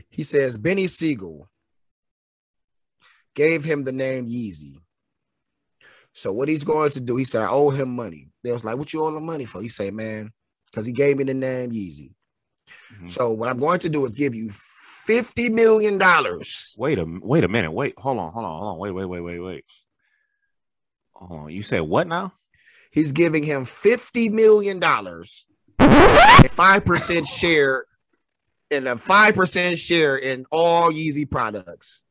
He says Beanie Sigel gave him the name Yeezy. So what he's going to do, he said, I owe him money. They was like, what you owe him money for? He said, man, because he gave me the name Yeezy. Mhm. So what I'm going to do is give you $50 million. Wait a wait a minute. Wait, hold on, hold on, hold on. Wait, wait, wait, wait, wait. Hold on. You said what now? He's giving him $50 million, a 5% share, and a 5% share in all Yeezy products.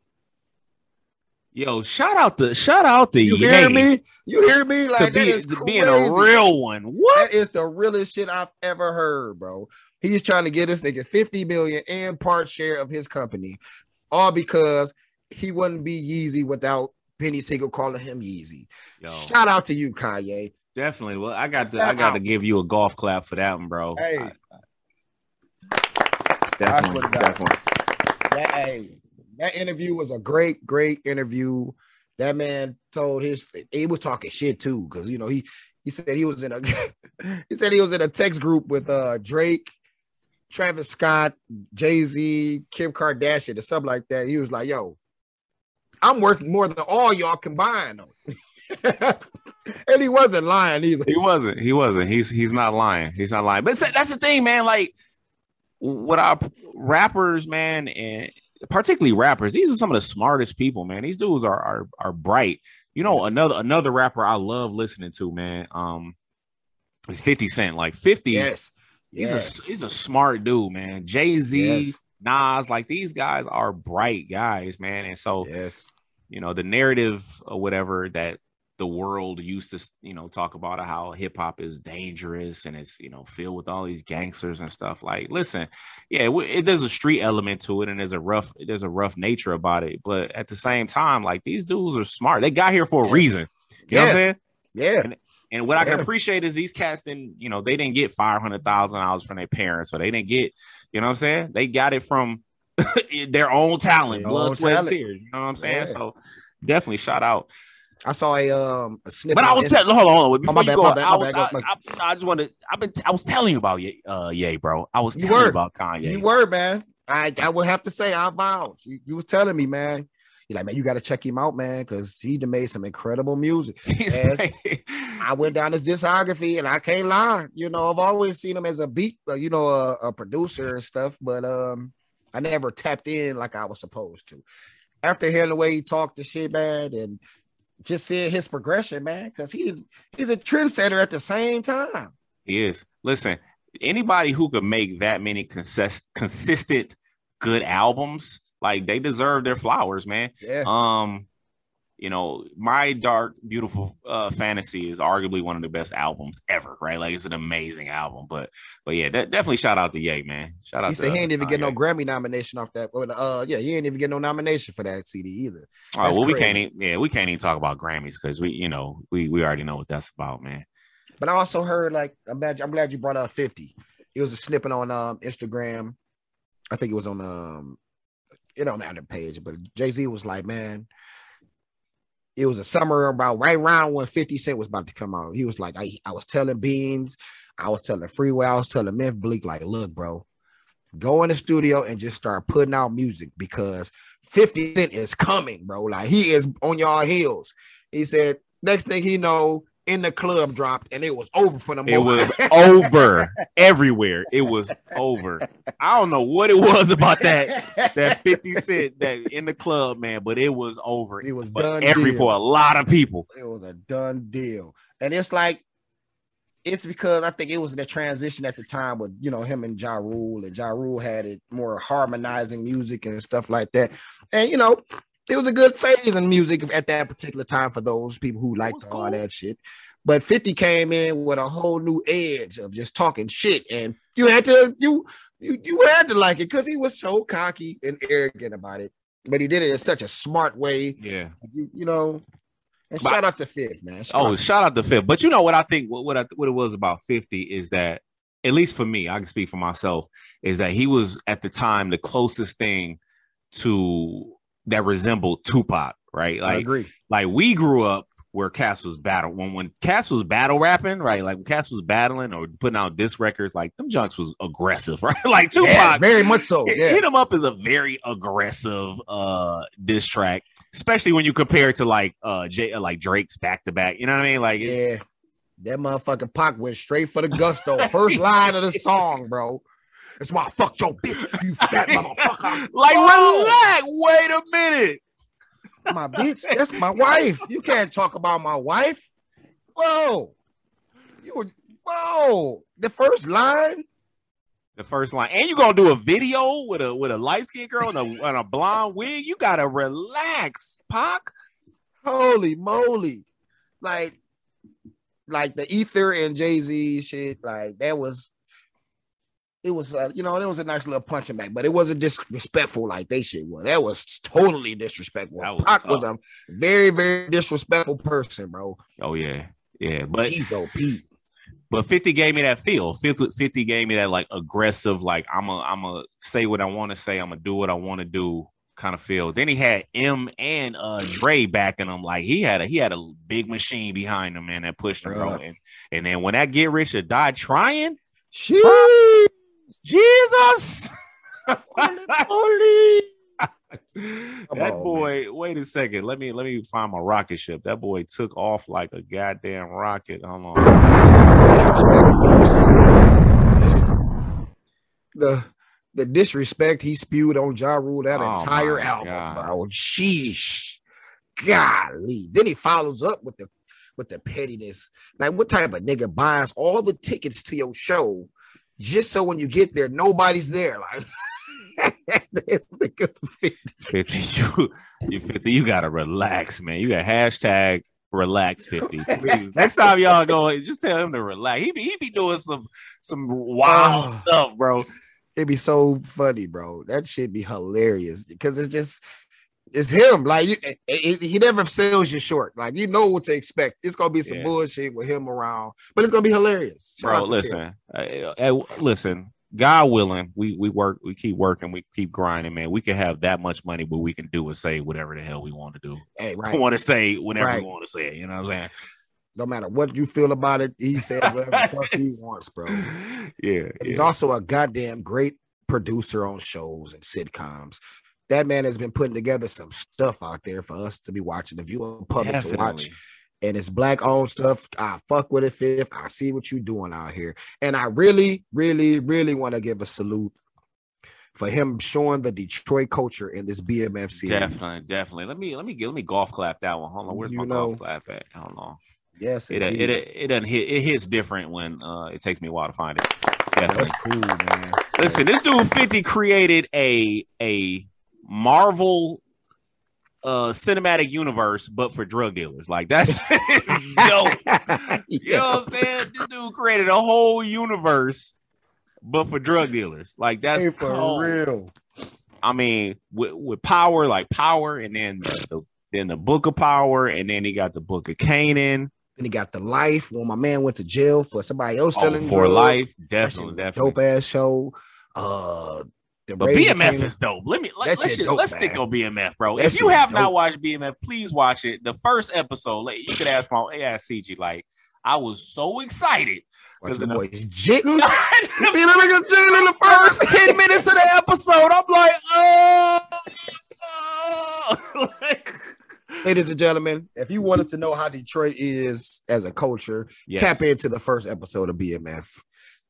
Yo, shout out to shout out to You Ye hear me? You hear me? Like that be, is to being a real one. What? That is the realest shit I've ever heard, bro. He's trying to get this nigga 50 million and part share of his company, all because he wouldn't be Yeezy without Beanie Sigel calling him Yeezy. Yo, Shout out to you, Kanye. definitely. Well, I got to Shout I got to give you a golf clap for that one, bro. Hey. I- definitely, swear definitely. That, hey, that interview was a great, great interview. That man told his he was talking shit too, because you know he he said he was in a he said he was in a text group with uh Drake, Travis Scott, Jay Z, Kim Kardashian, or something like that. He was like, "Yo, I'm worth more than all y'all combined. and he wasn't lying either. He wasn't. He wasn't. He's he's not lying. He's not lying. But that's the thing, man. Like what our rappers, man, and particularly rappers, these are some of the smartest people, man. These dudes are are are bright. You know, another another rapper I love listening to, man. Um, is 50 Cent. Like 50, Yes. he's yes. a he's a smart dude, man. Jay-Z, Yes. Nas, like these guys are bright guys, man. And so yes. you know the narrative or whatever that the world used to you know talk about how hip hop is dangerous and it's you know filled with all these gangsters and stuff like listen yeah it, it, there's a street element to it and there's a rough there's a rough nature about it but at the same time like these dudes are smart they got here for a reason you know what i'm Yeah. saying Yeah. and what I can appreciate is these cats didn't, you know, they didn't get five hundred thousand dollars from their parents, or they didn't get, you know what I'm saying? They got it from their own talent, Their blood, own sweat, and talent. tears. You know what I'm saying? Yeah. So definitely shout out. I saw a um a snippet. But I was telling, hold on, hold on. Before my you bad, go, my bad, I, was, bad, I, I, I just wanted, I've been, I was telling you about Ye, uh, Ye, bro. I was You telling you were. about Kanye. You were, man. I I would have to say I vouch. You, you was telling me, man. You're like, man, you got to check him out, man, because he made some incredible music. I went down his discography, and I can't lie. You know, I've always seen him as a beat, uh, you know, a, a producer and stuff, but um, I never tapped in like I was supposed to. After hearing the way he talked the shit, man, and just seeing his progression, man, because he he's a trendsetter at the same time. He is. Listen, anybody who could make that many consist- consistent good albums, like they deserve their flowers, man. Yeah, Um, you know, my dark, beautiful uh fantasy is arguably one of the best albums ever, right? Like it's an amazing album. But but yeah, de- definitely shout out to Ye, man. Shout out he to said he ain't even get no Grammy nomination off that. Uh, yeah, he ain't even get no nomination for that CD either. That's well, we can't even yeah, we can't even talk about Grammys because we, you know, we we already know what that's about, man. But I also heard like I'm glad, I'm glad you brought up 50. It was a snippet on um Instagram. I think it was on um it don't matter the page, but Jay-Z was like, man, it was a summer about right around when 50 Cent was about to come out. He was like, I, I was telling Beans, I was telling Freeway, I was telling Memphis Bleek, like, look, bro, go in the studio and just start putting out music because 50 Cent is coming, bro. Like he is on y'all heels. He said, next thing he know, in the club dropped and it was over for them. It was over everywhere. It was over. I don't know what it was about that that 50 cent that in the club, man, but it was over. It was done every deal. for a lot of people. it was a done deal. And it's like it's because I think it was in the transition at the time with you know him and Ja Rule, and Ja Rule had it more harmonizing music and stuff like that. And you know, it was a good phase in music at that particular time for those people who liked all cool. that shit. But 50 came in with a whole new edge of just talking shit, and you had to you you you had to like it because he was so cocky and arrogant about it. But he did it in such a smart way, Yeah. you, you know. And But- shout out to Fifth, man. Shout Oh, out shout out to Fifth. But you know what I think what what, I, what it was about 50 is that at least for me, I can speak for myself, is that he was at the time the closest thing to that resembled Tupac, right? I Like agree. like we grew up where Cass was battle when when Cass was battle rapping, right? Like when Cass was battling or putting out disc records, like them junks was aggressive, right? like Tupac, Yeah, very much so. Hit- Yeah. Hit 'em up is a very aggressive uh diss track, especially when you compare it to like uh J uh, like Drake's back to back. You know what I mean? Like Yeah. That motherfucking Pac went straight for the gusto. First line of the song, bro. That's why I fucked your bitch, you fat motherfucker. like Whoa. relax, wait a minute. My bitch, that's my wife. You can't talk about my wife. Whoa. You were whoa. The first line. The first line, and you gonna do a video with a with a light skinned girl and a, and a blonde wig. You gotta relax, Pac. Holy moly. Like, like the Ether and Jay-Z shit, like that was it was uh, you know, it was a nice little punching back, but it wasn't disrespectful like they shit was. That was totally disrespectful. That was Pac was a very, very disrespectful person, bro. Oh yeah, yeah. But He's Pete. But 50 gave me that feel. 50, 50 gave me that like aggressive, like I'm a I'm a say what I want to say, I'm gonna do what I want to do kind of feel. Then he had M and uh Dre backing him. Like he had a he had a big machine behind him, man, that pushed him, bro. And, and then when that get rich or die trying, Sheesh. Jesus. Holy! That on, boy, man. wait a second. Let me let me find my rocket ship. That boy took off like a goddamn rocket. Hold on. The the disrespect he spewed on Ja Rule that oh entire album, God. bro. Sheesh. Golly. Then he follows up with the with the pettiness. Like, what type of nigga buys all the tickets to your show just so when you get there, nobody's there? Like 50, you, you 50, you gotta relax, man. You got hashtag relax 50. Next time y'all go, just tell him to relax. He be he be doing some some wild oh, stuff, bro. It'd be so funny, bro. That should be hilarious because it's just it's him. Like you, it, it, he never sells you short. Like you know what to expect. It's gonna be some yeah. bullshit with him around, but it's gonna be hilarious. Shout Bro, listen, uh, listen. God willing, we we work, we keep working, we keep grinding, man. We can have that much money, but we can do and say whatever the hell we want to do. Hey, right. We want to say whatever right. we want to say it. You know what I'm saying? No matter what you feel about it, he says whatever the fuck he wants, bro. Yeah, yeah. He's also a goddamn great producer on shows and sitcoms that man has been putting together some stuff out there for us to be watching. the you're public Definitely. to watch, and it's black owned stuff, I fuck with it, fifth. I see what you're doing out here, and I really, really, really want to give a salute for him showing the Detroit culture in this BMFC. Definitely, definitely. Let me let me get let me golf clap that one. Hold on, where's you my know, golf clap at? Hold on. Yes, it it, it it doesn't hit. It hits different when uh it takes me a while to find it. Definitely. That's cool, man. Listen, this dude Fifty created a a Marvel uh cinematic universe, but for drug dealers. Like that's dope. You know what I'm saying? This dude created a whole universe, but for drug dealers. Like that's hey, for cold. real. I mean, with, with power, like power, and then the, the, then the book of power, and then he got the book of Kanan. And he got the life when my man went to jail for somebody else oh, selling for drugs. life. Definitely, definitely. Dope ass show. Uh the but BMF is dope. Let me let, us dope, let's stick on BMF, bro. That if you have dope. not watched BMF, please watch it. The first episode, like, you could ask my ask CG. Like, I was so excited because the boy jitting. See the nigga jitting in the first ten minutes of the episode. I'm like, oh. oh. Ladies and gentlemen, if you wanted to know how Detroit is as a culture, yes. tap into the first episode of BMF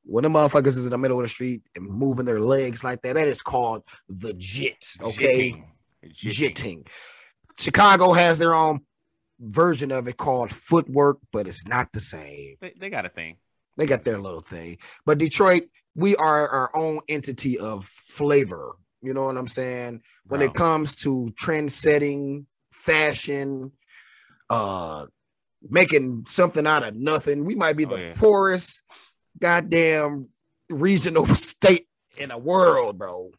when the motherfuckers is in the middle of the street and moving their legs like that, that is called the jit. Okay, jitting. jitting. Chicago has their own version of it called footwork, but it's not the same. They, they got a thing. They got their little thing. But Detroit, we are our own entity of flavor. You know what I'm saying? When Bro. it comes to trend setting, fashion, uh, making something out of nothing, we might be oh, the yeah. poorest goddamn regional state in the world, bro.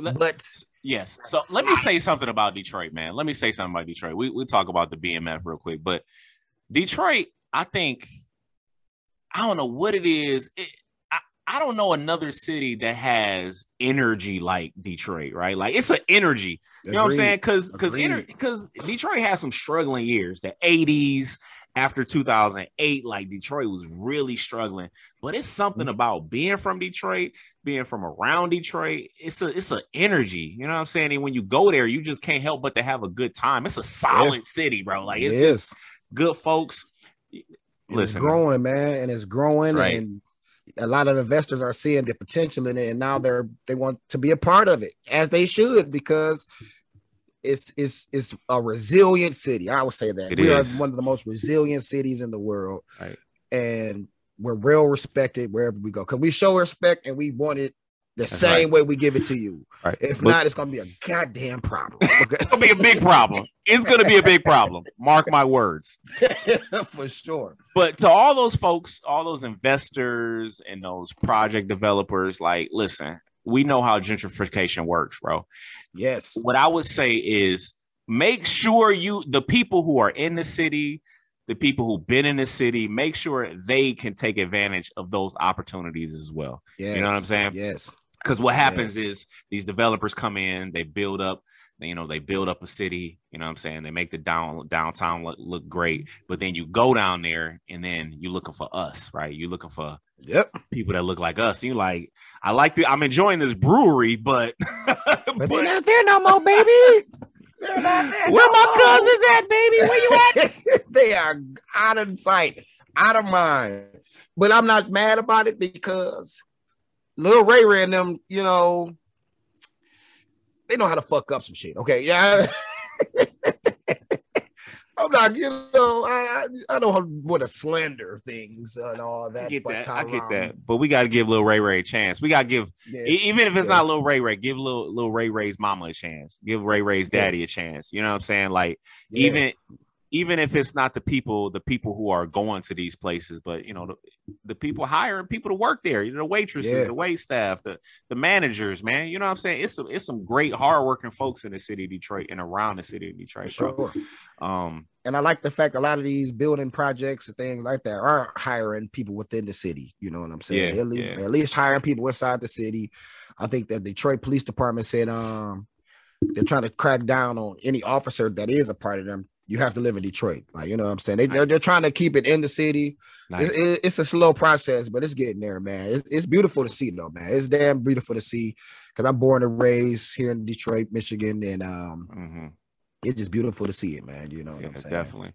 But yes, so let me say something about Detroit, man. Let me say something about Detroit. We we talk about the BMF real quick, but Detroit, I think I don't know what it is. It, I, I don't know another city that has energy like Detroit, right? Like it's an energy. You Agreed. know what I'm saying? Because because because Detroit has some struggling years, the 80s, after 2008, like Detroit was really struggling. But it's something mm-hmm. about being from Detroit, being from around Detroit. It's a it's an energy. You know what I'm saying? And when you go there, you just can't help but to have a good time. It's a solid yeah. city, bro. Like it's it just good folks. Listen, it's growing, man, and it's growing, right. and a lot of investors are seeing the potential in it, and now they're they want to be a part of it, as they should, because it's it's it's a resilient city. I would say that it we is. are one of the most resilient cities in the world, right. and we're well respected wherever we go because we show respect and we want it the That's same right. way we give it to you. Right. If not, it's gonna be a goddamn problem. it's gonna be a big problem. It's gonna be a big problem. Mark my words. For sure. But to all those folks, all those investors and those project developers, like, listen, we know how gentrification works, bro. Yes. What I would say is make sure you, the people who are in the city, the people who've been in the city, make sure they can take advantage of those opportunities as well. Yes. You know what I'm saying? Yes. Because what happens yes. is these developers come in, they build up, you know, they build up a city, you know what I'm saying? They make the down downtown look, look great. But then you go down there and then you're looking for us, right? You're looking for Yep. People that look like us. You like, I like the. I'm enjoying this brewery, but but, but they're not there no more, baby. They're not there. Where no my more. cousins at, baby? Where you at? they are out of sight, out of mind. But I'm not mad about it because Lil Ray Ray and them, you know, they know how to fuck up some shit. Okay, yeah. I'm not, you know, I I, don't want to slander things and all that. I get that. I get that. But we got to give little Ray Ray a chance. We got to give, yeah. even if it's yeah. not little Ray Ray, give little Lil Ray Ray's mama a chance. Give Ray Ray's daddy yeah. a chance. You know what I'm saying? Like even even if it's not the people, the people who are going to these places, but you know, the, the people hiring people to work there, you know, the waitresses, yeah. the wait staff, the the managers, man. You know what I'm saying? It's some it's some great hardworking folks in the city of Detroit and around the city of Detroit. Sure. Um, and I like the fact a lot of these building projects and things like that are hiring people within the city. You know what I'm saying? Yeah, at, least, yeah. at least hiring people inside the city. I think that Detroit Police Department said um they're trying to crack down on any officer that is a part of them you have to live in Detroit. Like, you know what I'm saying? They, nice. they're, they're trying to keep it in the city. Nice. It, it's a slow process, but it's getting there, man. It's, it's beautiful to see, though, man. It's damn beautiful to see because I'm born and raised here in Detroit, Michigan, and um, mm-hmm. it's just beautiful to see it, man. You know what yeah, I'm saying? Definitely.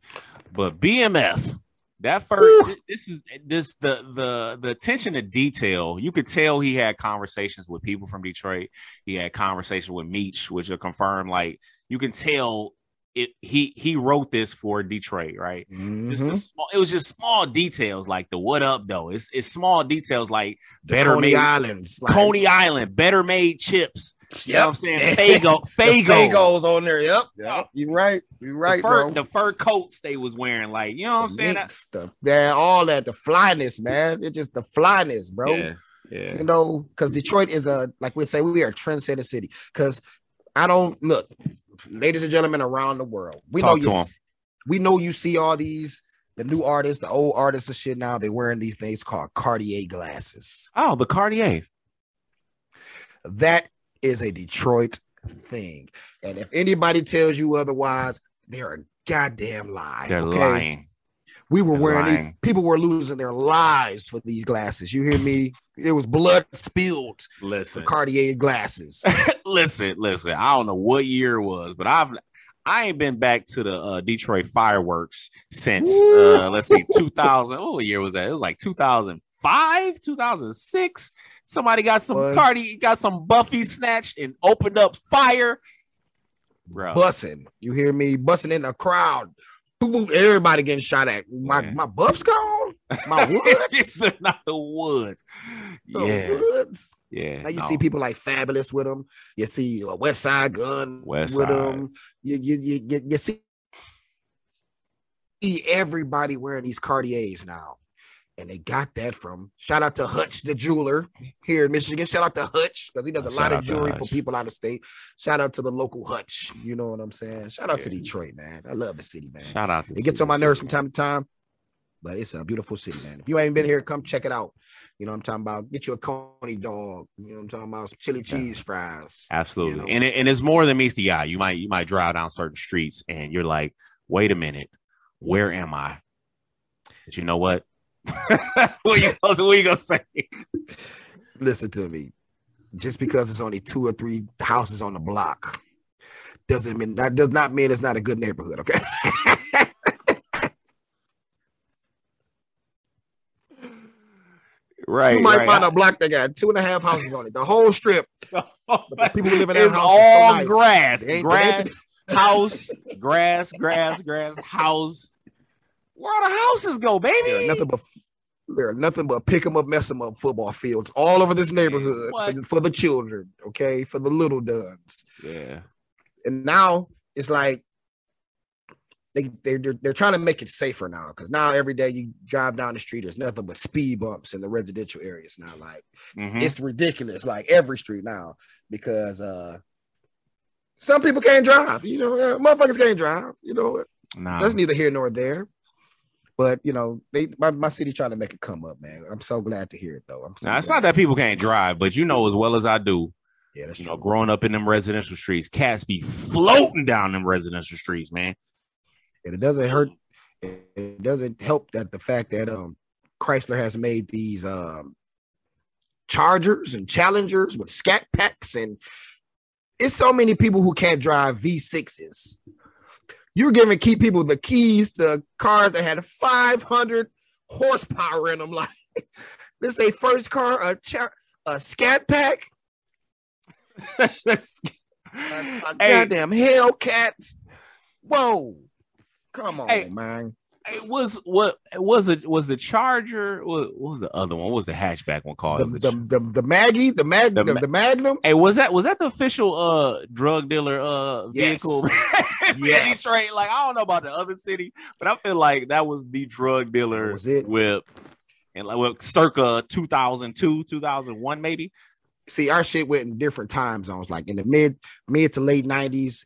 But BMF, that first, this is this the the the attention to detail. You could tell he had conversations with people from Detroit. He had conversations with Meech, which are confirmed. Like you can tell it he he wrote this for Detroit, right? Mm-hmm. Small, it was just small details like the what up though. It's it's small details like the better Coney made Islands, like, Coney Island, better made chips. You yep. know what I'm saying? Faygo, Faygo. Faygo's on there. Yep. Yep. You're right. You're right. The fur, bro. the fur coats they was wearing, like, you know what I'm saying? Stuff, man, all that, the flyness, man. It's just the flyness, bro. Yeah. Yeah. You know, because Detroit is a like we say, we are a trendsetter city. Because I don't look, ladies and gentlemen around the world. We Talk know you. We know you see all these the new artists, the old artists and shit. Now they're wearing these things called Cartier glasses. Oh, the Cartier. That is a Detroit thing, and if anybody tells you otherwise, they're a goddamn lie. They're okay? lying. We were wearing these, people were losing their lives for these glasses. You hear me? It was blood spilled. Listen, Cartier glasses. listen, listen. I don't know what year it was, but I've I ain't been back to the uh, Detroit fireworks since uh, let's see, 2000. What year was that? It was like 2005, 2006. Somebody got some what? Cardi, got some Buffy snatched and opened up fire. Bro. Bussing. You hear me? Bussing in the crowd everybody getting shot at. My yeah. my buff's gone. My woods. not the woods. The yeah. woods. Yeah. Now you no. see people like Fabolous with them. You see a Westside Gunn West with Side. them. You, you you you you see everybody wearing these Cartiers now. And they got that from shout out to Hutch, the jeweler here in Michigan. Shout out to Hutch because he does a shout lot of jewelry for people out of state. Shout out to the local Hutch. You know what I'm saying? Shout out yeah. to Detroit, man. I love the city, man. Shout out. it gets on my nerves from time to time, but it's a beautiful city, man. If you ain't been here, come check it out. You know what I'm talking about? Get you a coney dog. You know what I'm talking about? Some Chili cheese fries. Absolutely. You know? And it, and it's more than meets the eye. You might you might drive down certain streets and you're like, wait a minute, where am I? But you know what? what, you, what you gonna say? Listen to me. Just because it's only two or three houses on the block doesn't mean that does not mean it's not a good neighborhood. Okay. right. You might right. find a block that got two and a half houses on it. The whole strip. the people who live in that it's house all so nice. grass, grass, house, grass, grass, grass, house, where all the houses go, baby? There are nothing but there are nothing but pick them up, mess them up football fields all over this neighborhood for, for, the children, okay, for the little duns. Yeah. And now it's like they they they're, they're trying to make it safer now because now every day you drive down the street, there's nothing but speed bumps in the residential areas now. Like mm-hmm. it's ridiculous, like every street now because uh some people can't drive. You know, motherfuckers can't drive. You know, nah. that's neither here nor there. But you know, they my, my city trying to make it come up, man. I'm so glad to hear it though. now, it's not that people can't drive, but you know as well as I do. Yeah, that's you true. know, growing up in them residential streets, cats be floating down them residential streets, man. And it doesn't hurt. It doesn't help that the fact that um Chrysler has made these um, Chargers and Challengers with scat packs, and it's so many people who can't drive V6s. You're giving key people the keys to cars that had 500 horsepower in them. Like this, a first car, a a scat pack, a, a Hey. goddamn Hellcat. Whoa, come on, Hey, man. It was what was it? Was the Charger? What, what was the other one? What was the hatchback one called? The, the, the, the Maggie, the Mag, The the, Magnum. hey, was that was that the official uh drug dealer uh vehicle? in Yes. Detroit. Like I don't know about the other city, but I feel like that was the drug dealer was it. whip, and like well, circa two thousand two, two thousand one, maybe. See, our shit went in different time zones. Like in the mid mid to late nineties,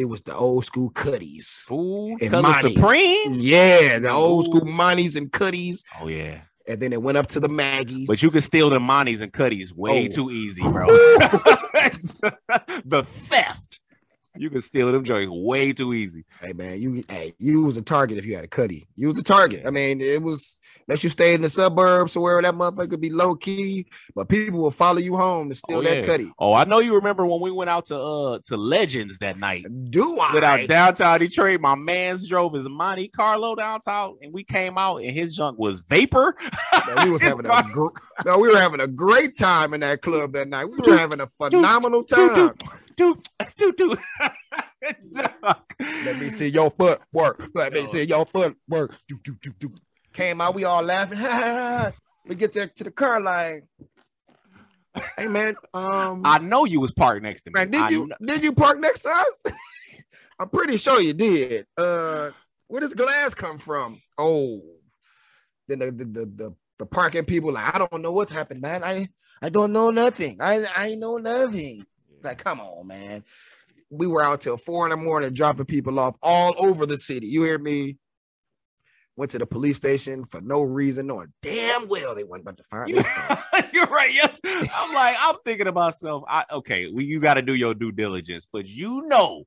it was the old school cutties. Ooh, And Monty's. Supreme. Yeah, the old Ooh. school Monties and Cuddies, Oh yeah, and then it went up to the Maggies. but you can steal the Monties and Cuddies way Oh. too easy, bro. the theft. You can steal them joints way too easy. hey man, you hey, you was a target if you had a Cuddy. You was a target. I mean, it was let you stay in the suburbs or where that motherfucker could be low key, but people will follow you home to steal Oh, that yeah. Cuddy. Oh, I know you remember when we went out to uh to Legends that night. Do I? Without downtown Detroit, my man's drove his Monte Carlo downtown, and we came out, and his junk was vapor. We was having a gr- no, we were having a great time in that club that night. We were having a phenomenal time. Let me see your foot work. Let me see your foot work. Do, do, do, do. Came out, we all laughing. we get to, to the car like, hey man, um, I know you was parked next to me. man, did I you kn- did you park next to us? I'm pretty sure you did. Uh, where does glass come from? Oh, then the the the, the, the parking people like, I don't know what happened, man. I I don't know nothing. I I know nothing. Like, come on, man. We were out till four in the morning dropping people off all over the city. You hear me? Went to the police station for no reason, knowing damn well they weren't about to find car. You're right. Yes. I'm like, I'm thinking to myself, I, okay, well, you got to do your due diligence, but you know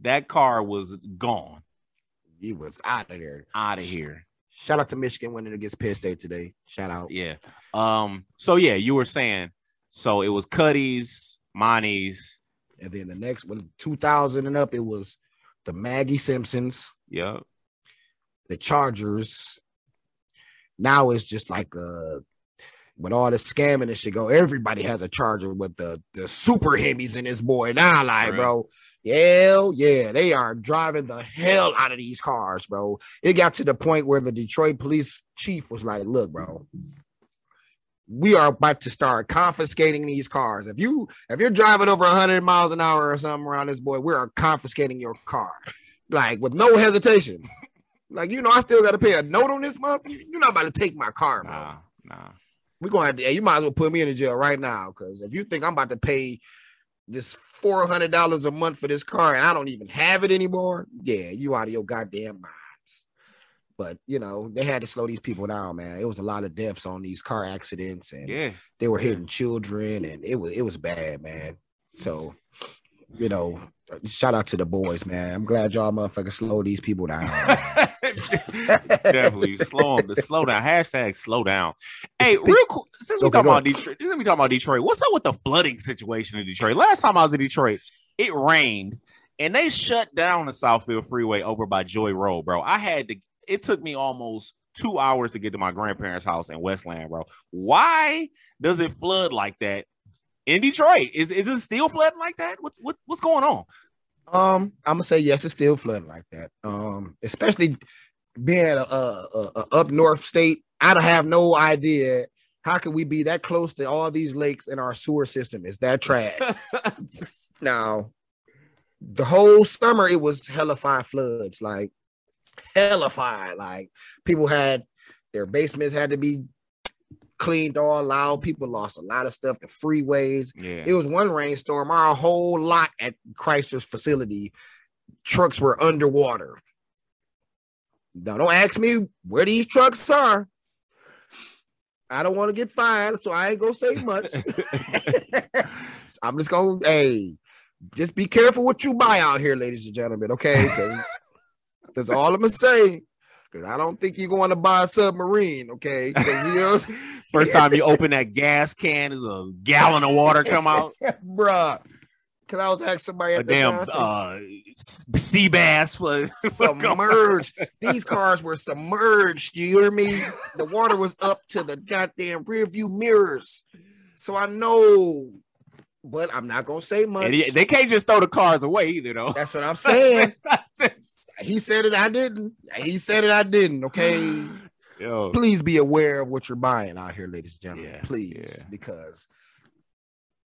that car was gone He was out of there. out of here. Shout out to Michigan winning against Penn State today. Shout out. Yeah. Um. So yeah, you were saying. So it was Cuddy's, Monty's. And then the next one, 2000 and up, it was the Maggie Simpsons, Yeah. the Chargers. Now it's just like uh with all the scamming and shit go, everybody has a charger with the the super Hemis in this boy. Now, like, Right. bro, yeah, yeah, they are driving the hell out of these cars, bro. It got to the point where the Detroit police chief was like, look, bro, we are about to start confiscating these cars. If you if you're driving over 100 miles an hour or something around this boy, we are confiscating your car, like with no hesitation. like you know, I still got to pay a note on this month. You- You're not about to take my car, bro. Nah. Nah. We're gonna have to. You might as well put me in the jail right now because if you think I'm about to pay this four hundred dollars a month for this car and I don't even have it anymore, yeah, you out of your goddamn minds. But you know, they had to slow these people down, man. It was a lot of deaths on these car accidents, and Yeah. they were hitting children, and it was it was bad, man. So, you know, uh, shout out to the boys, man. I'm glad y'all motherfuckers slow these people down. Definitely slow them. To slow down. Hashtag slow down. Hey, Speak- real quick. Since we Okay, talking about Detroit, since we talking about Detroit, what's up with the flooding situation in Detroit? Last time I was in Detroit, it rained and they shut down the Southfield Freeway over by Joy Road, bro. I had to. It took me almost two hours to get to my grandparents' house in Westland, bro. Why does it flood like that in Detroit? Is is it still flooding like that? What, what what's going on? Um, I'm gonna say yes, it's still flooding like that. Um, especially being at a, a, a, up north state. I don't have no idea how could we be that close to all these lakes in our sewer system is that trash. now, the whole summer it was hellified floods, like hellified. Like people had their basements had to be cleaned all out. People lost a lot of stuff. The freeways, yeah. it was one rainstorm. Our whole lot at Chrysler's facility, trucks were underwater. Now, don't ask me where these trucks are. I don't want to get fined, so I ain't gonna say much. I'm just gonna, hey, just be careful what you buy out here, ladies and gentlemen. Okay, that's all I'm gonna say. because I don't think you're going to buy a submarine. okay? First time you open that gas can, is a gallon of water come out. bruh. Because I was asking somebody A at the damn time, I said, uh, sea bass for submerged. These cars were submerged. You hear me? The water was up to the goddamn rear view mirrors. So I know, but I'm not gonna say much. And they can't just throw the cars away either, though. That's what I'm saying. He said it, I didn't. He said it, I didn't. Okay. Yo, Please be aware of what you're buying out here, ladies and gentlemen. Yeah, Please, yeah. because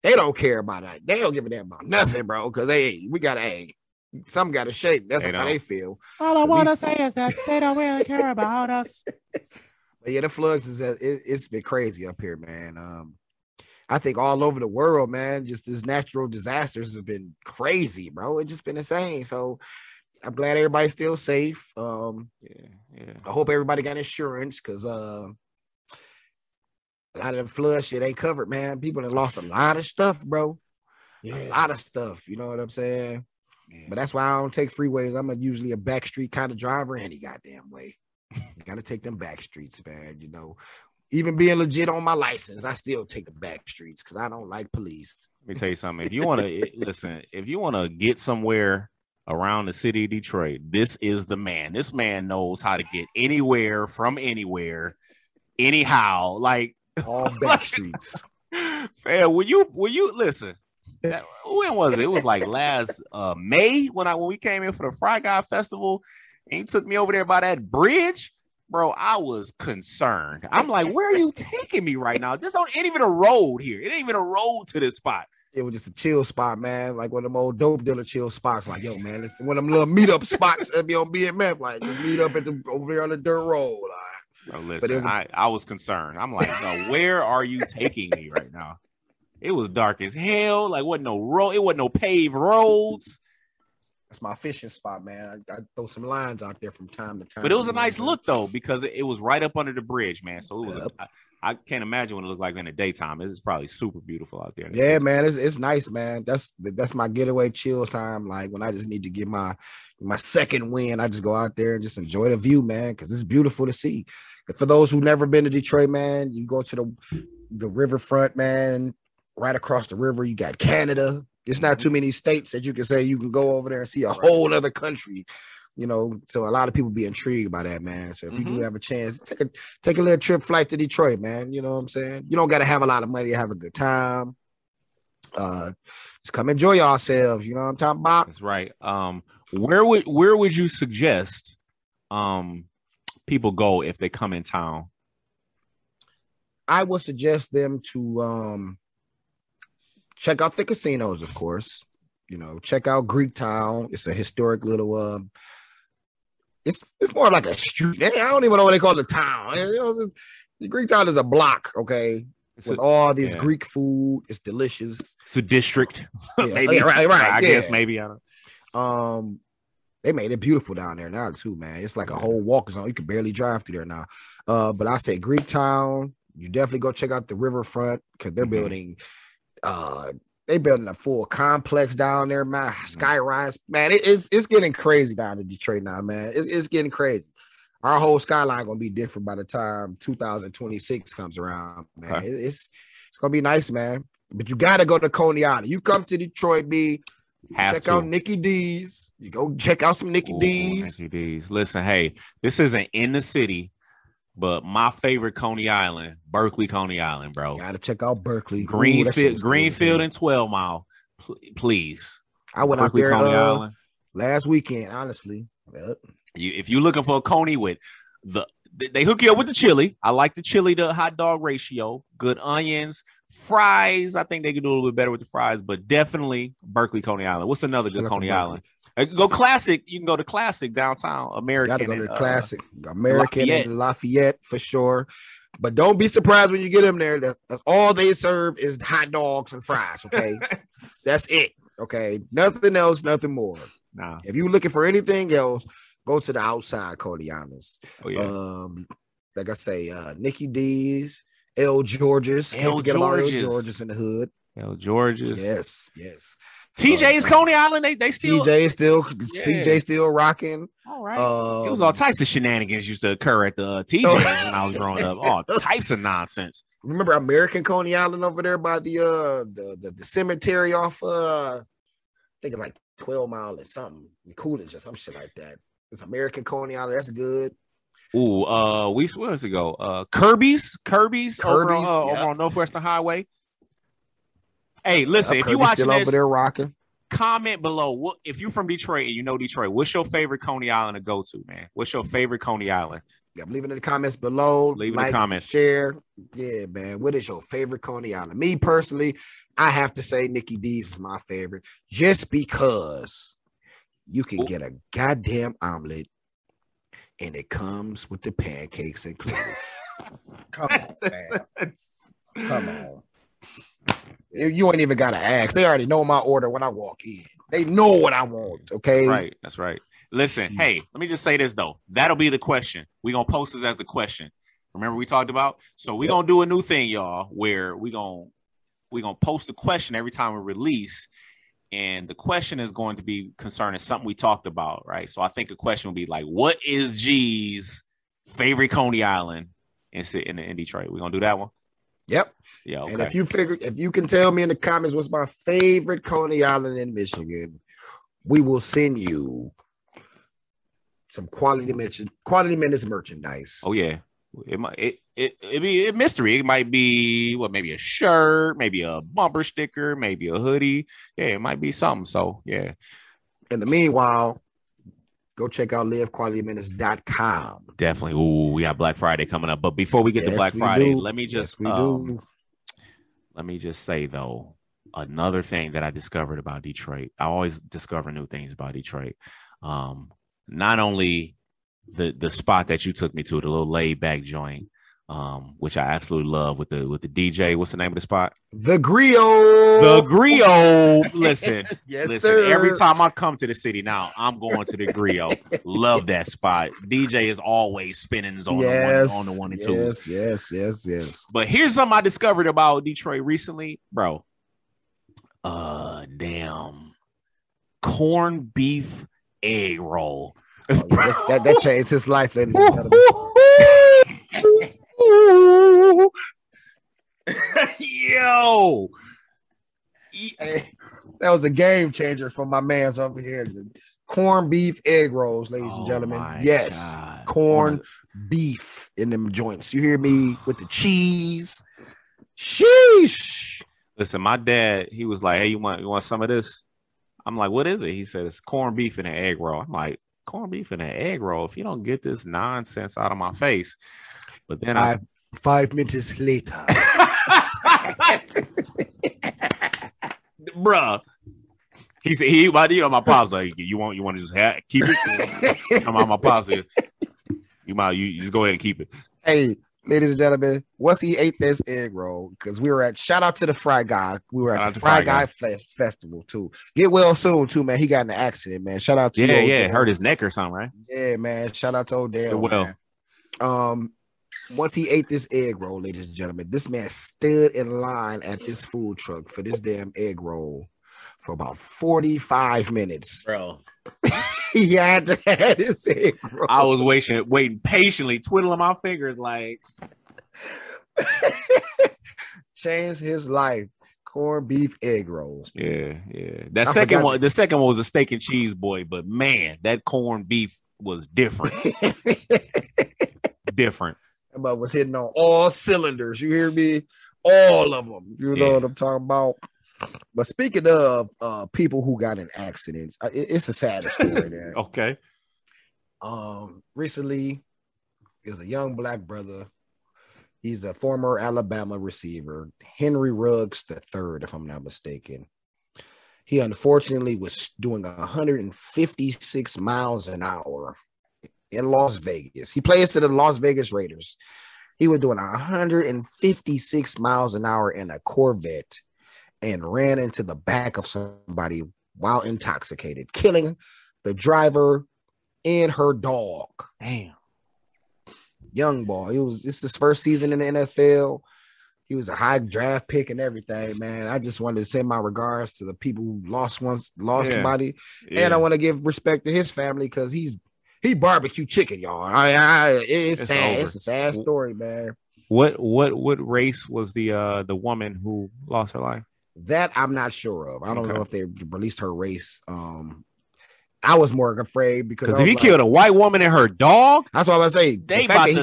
they don't care about that. They don't give a damn about nothing, bro. Because they we gotta hey, some gotta shake. That's They how don't. they feel. all I At want to say is that they don't really care about us. But yeah, the floods is it, it's been crazy up here, man. Um, I think all over the world, man, just this natural disasters has been crazy, bro. It's just been insane. So I'm glad everybody's still safe. Um, Yeah, yeah. I hope everybody got insurance because uh, a lot of the flood shit ain't covered, man. People have lost a lot of stuff, bro. Yeah. A lot of stuff. You know what I'm saying? But that's why I don't take freeways. I'm a, usually a backstreet kind of driver any goddamn way. you got to take them back streets, man. You know, even being legit on my license, I still take the back streets because I don't like police. Let me tell you something. If you want to listen, if you want to get somewhere around the city of Detroit, this is the man. This man knows how to get anywhere from anywhere, anyhow. Like, All back streets. man, when you when you listen, when was it? It was like last uh May when I when we came in for the Fry Guy Festival, and you took me over there by that bridge. Bro, I was concerned. I'm like, where are you taking me right now? This don't ain't even a road here. It ain't even a road to this spot. It was just a chill spot, man. Like one of them old dope dealer chill spots. Like, yo, man, it's one of them little meetup spots that be on BMF. Like, just meet up at the over there on the dirt road. Like, Bro, listen, was I, I was concerned. I'm like, no, where are you taking me right now? It was dark as hell. Like, wasn't no road. It wasn't no paved roads. That's my fishing spot, man. I, I throw some lines out there from time to time. But it was a nice look though, because it, it was right up under the bridge, man. So it was. Yep. I, I can't imagine what it looked like in the daytime. It's probably super beautiful out there. the Yeah, man, it's it's nice, man. That's that's my getaway chill time. Like when I just need to get my my second win, I just go out there and just enjoy the view, man, because it's beautiful to see. And for those who never been to Detroit, man, you go to the the riverfront, man. Right across the river, you got Canada. It's not too many states that you can say you can go over there and see a whole other country. You know, so a lot of people be intrigued by that, man. So if you do Mhm. have a chance, take a take a little trip flight to Detroit, man. You know what I'm saying? You don't got to have a lot of money to have a good time. Uh, just come enjoy yourselves. You know what I'm talking about? That's right. Um, where would where would you suggest um people go if they come in town? I would suggest them to um check out the casinos, of course. You know, check out Greek Town. It's a historic little um it's it's more like a street. I don't even know what they call the town. You know, the Greek Town is a block, okay, with all this yeah. Greek food. It's delicious. it's a district, Yeah, maybe. yeah, right, right. I guess maybe. I don't. Um, they made it beautiful down there now too, man. It's like a whole walk zone. You can barely drive through there now. Uh, but I say Greek Town. You definitely go check out the riverfront because they're Mhm. building. Uh, they building a full complex down there, man. Skyrise, man. It, it's it's getting crazy down in Detroit now, man. It, it's getting crazy. Our whole skyline gonna be different by the time 2026 comes around, man. Okay. It- it's it's gonna be nice, man. But you gotta go to Coney Island. You come to Detroit, B. Have check to. out Nikki D's. You go check out some Nikki Ooh, D's. Nikki D's. Listen, hey, this isn't in the city, but my favorite Coney Island, Berkley, Coney Island, bro. Gotta check out Berkley. Ooh, Greenfield, was Greenfield, and Twelve Mile. Pl- please. I went Berkley, out there Coney uh, Island. last weekend, honestly. Yep. You, if you're looking for a Coney with the, they- they hook you up with the chili. I like the chili to hot dog ratio. Good onions, fries. I think they could do a little bit better with the fries, but definitely Berkley, Coney Island. What's another good Coney Island? Uh, Go classic. You can go to classic downtown American. Gotta go to and, uh, classic American Lafayette. and Lafayette for sure. But don't be surprised when you get them there. That, that's all they serve is hot dogs and fries. Okay, that's it. Okay, nothing else, nothing more. nah. If you're looking for anything else, go to the outside Islands. Oh yeah. Um, like I say, uh, Nikki D's, L. George's. Can't L. forget about L. George's. George's in the hood. L George's. Yes, yes. TJ's Coney Island. They they still TJ is still CJ still rocking. All right. Um, it was all types of shenanigans used to occur at the uh, TJ's when I was growing up. All types of nonsense. Remember American Coney Island over there by the uh the the, the cemetery off uh I think like 12 mile or something, Coolidge or some shit like that. It's American Coney Island. That's good. Ooh, uh, we where does it go? Uh, Kerby's, Kerby's, Kerby's over, uh, yep. over on Northwestern Highway. Hey, listen, if you watching this, over there rocking, comment below. What if you're from Detroit and you know Detroit? What's your favorite Coney Island to go to, man? What's your favorite Coney Island? Yeah, leave it in the comments below. Leave like, in the comments. Share. Yeah, man. What is your favorite Coney Island? Me personally, I have to say Nikki D's is my favorite, just because you can Ooh. get a goddamn omelet and it comes with the pancakes included. Come on, fam. Come on. You ain't even gotta ask. They already know my order when I walk in. They know what I want. Okay. Right. That's right. Listen, mm. hey, let me just say this though. That'll be the question. We're gonna post this as the question. Remember we talked about? So we're yep. gonna do a new thing, y'all, where we gonna we're gonna post a question every time we release and the question is going to be concerning something we talked about, right? So I think a question will be like, "What is G's favorite Coney Island in in, in Detroit?" We're gonna do that one. Yep. Yeah. Okay. And if you figure, if you can tell me in the comments what's my favorite Coney Island in Michigan, we will send you some quality mention, quality minutes merchandise. Oh yeah, it might it it it be a mystery. It might be what maybe a shirt, maybe a bumper sticker, maybe a hoodie. Yeah, it might be something. So yeah. In the meanwhile, go check out livequalityminutes.com. Definitely. Ooh, we got Black Friday coming up. But before we get yes, to Black Friday, do. let me just yes, um, let me just say though, another thing that I discovered about Detroit. I always discover new things about Detroit. Um, not only the the spot that you took me to, the little laid back joint, um, which I absolutely love with the with the DJ. What's the name of the spot? The Griot. The Griot. Listen, yes, listen. Sir. Every time I come to the city now, I'm going to the Griot. love that spot. DJ is always spinning on yes, the one, on the one and two. Yes, yes, yes, yes. But here's something I discovered about Detroit recently, bro. Uh, damn, corned beef egg roll. Oh, yeah, that, that, changed his life, ladies and gentlemen. Yo. Hey, that was a game changer for my man's over here. The corn beef egg rolls, ladies oh and gentlemen. Yes, God. corn beef in them joints. You hear me with the cheese? Sheesh. Listen, my dad, he was like, "Hey, you want you want some of this?" I'm like, "What is it?" He said, "It's corned beef and an egg roll." I'm like, "Corned beef and an egg roll? If you don't get this nonsense out of my face." But then I, five minutes later, bruh. He said he, my, you know, my pops like, you want, you want to just have, keep it. Come on, my pops said, you might, you, you just go ahead and keep it. Hey, ladies and gentlemen, once he ate this egg roll, because we were at shout out to the Fry Guy. We were at the Fry, Guy, Guy Festival too. Get well soon too, man. He got in an accident, man. Shout out to yeah, yeah, hurt his neck or something, right? Yeah, man. Shout out to Odell. Well, man. um, once he ate this egg roll, ladies and gentlemen, this man stood in line at this food truck for this damn egg roll for about 45 minutes. Bro. he had to have his egg roll. I was waiting, waiting patiently, twiddling my fingers like changed his life. Corned beef egg rolls. Yeah, yeah. That I second one, the second one was a steak and cheese boy, but man, that corned beef was different. different. But was hitting on all cylinders. You hear me? All of them. You know yeah. what I'm talking about? But speaking of uh, people who got in accidents, it, it's a sad story there. okay. Um, recently, there's a young black brother. He's a former Alabama receiver, Henry Ruggs the third, if I'm not mistaken. He unfortunately was doing 156 miles an hour in Las Vegas. He plays to the Las Vegas Raiders. He was doing 156 miles an hour in a Corvette and ran into the back of somebody while intoxicated, killing the driver and her dog. Damn. Young boy. It was this his first season in the NFL. he was a high draft pick and everything, man. I just wanted to send my regards to the people who lost once, lost Yeah. somebody, Yeah. and I want to give respect to his family because he's he barbecue chicken, y'all. I, I it's, It's sad. over. It's a sad story, man. what what what race was the uh the woman who lost her life? That I'm not sure of. I don't Okay. know if they released her race. Um, I was more afraid because if he like- killed a white woman and her dog, That's what I was saying. The fact that he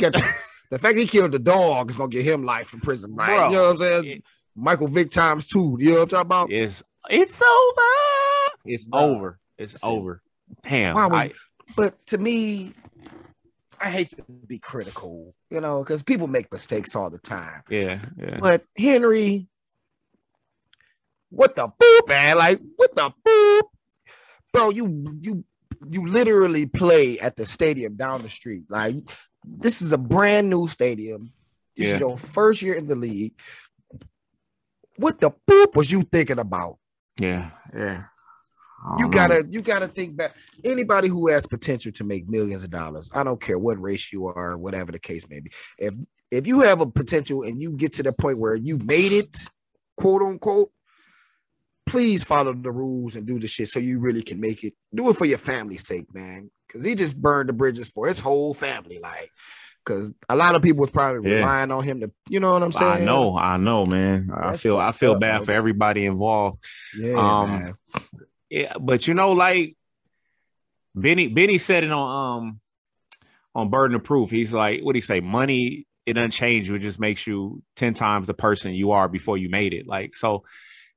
the, fact he killed the dog is gonna get him life in prison, right? Bro, you know what I'm saying? it- Michael Vick times two. You know what I'm talking about? it's it's over. It's over. It's Listen. over. Damn. Why would I- But to me, I hate to be critical, you know, because people make mistakes all the time. yeah, yeah. But Henry, what the boop, man? Like, what the boop? Bro, you you you literally play at the stadium down the street. Like, this is a brand new stadium. This Yeah. is your first year in the league. What the boop was you thinking about? Yeah, yeah. You know. gotta you gotta think back. Anybody who has potential to make millions of dollars, I don't care what race you are, whatever the case may be. If if you have a potential and you get to the point where you made it, quote unquote, please follow the rules and do the shit so you really can make it. Do it for your family's sake, man. Cause he just burned the bridges for his whole family. Like, cause a lot of people was probably Yeah. relying on him to, you know what I'm saying? I know, I know, man. I feel I feel up, bad for everybody involved. Yeah, Um, man. Yeah, but you know, like Benny, Benny said it on um on Burden of Proof. He's like, what do he say? Money, it doesn't change you, it just makes you 10 times the person you are before you made it. Like, so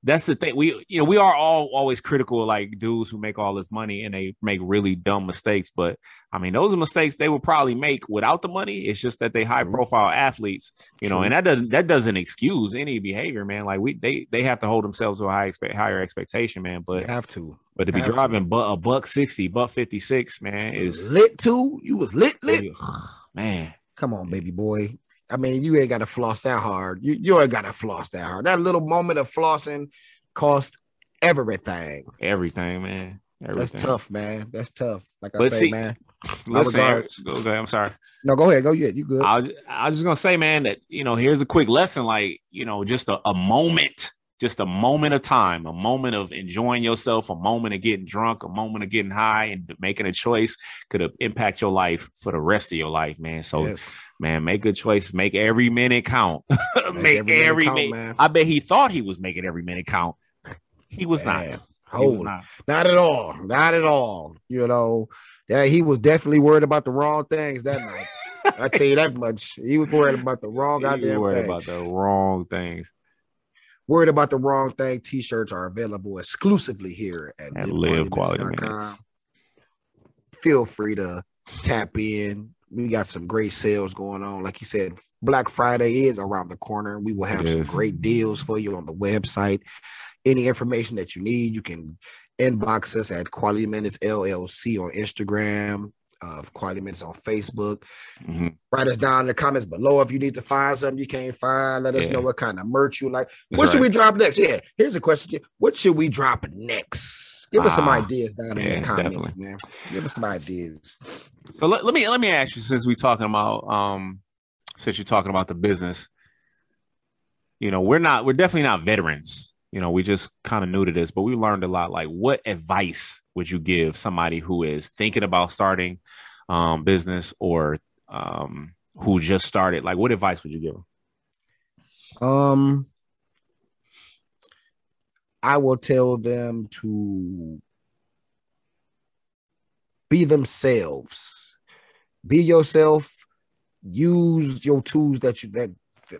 that's the thing. We you know, we are all always critical of like dudes who make all this money and they make really dumb mistakes. But I mean, those are mistakes they would probably make without the money. It's just that they high profile athletes, you know, True. and that doesn't that doesn't excuse any behavior, man. Like we they they have to hold themselves to a high expect higher expectation, man. But You have to. but to be to. driving bu- a buck sixty, buck fifty six, man, is lit too. You was lit, lit. man. Come on, baby boy. I mean, you ain't got to floss that hard. You you ain't got to floss that hard. That little moment of flossing cost everything. Everything, man. Everything. That's tough, man. That's tough. Like I But say, see- man. Listen, ahead, I'm sorry. No, go ahead. Go ahead. You good? I was I was just gonna say, man, that you know, here's a quick lesson, like you know, just a, a moment, just a moment of time, a moment of enjoying yourself, a moment of getting drunk, a moment of getting high, and making a choice could have impact your life for the rest of your life, man. So, Yes. Man, make good choice, make every minute count, make, every every, minute count, minute. I bet he thought he was making every minute count. He was not. Man, not. Not at all. Not at all. You know, yeah, he was definitely worried about the wrong things that night. I tell you that much. He was worried about the wrong goddamn worried thing. about the wrong things. Worried about the wrong thing. T-shirts are available exclusively here at, At livequalityminutes.com. livequalityminutes. Feel free to tap in. We got some great sales going on. Like you said, Black Friday is around the corner. We will have It some great deals for you on the website. Any information that you need, you can inbox us at Quality Minutes LLC on Instagram, uh, Quality Minutes on Facebook. Mhm. Write us down in the comments below if you need to find something you can't find. Let us Yeah. know what kind of merch you like. That's what should we drop next? Yeah, here's a question. What should we drop next? Give us some Ah, ideas down in the comments, man. Give us some ideas. So let, let me let me ask you since we're talking about um since you're talking about the business, you know, we're not we're definitely not veterans. You know, we just kind of new to this, but we learned a lot. Like, what advice would you give somebody who is thinking about starting um business or um who just started? Like, what advice would you give them? Um, I will tell them to be themselves. Be yourself. Use your tools that you that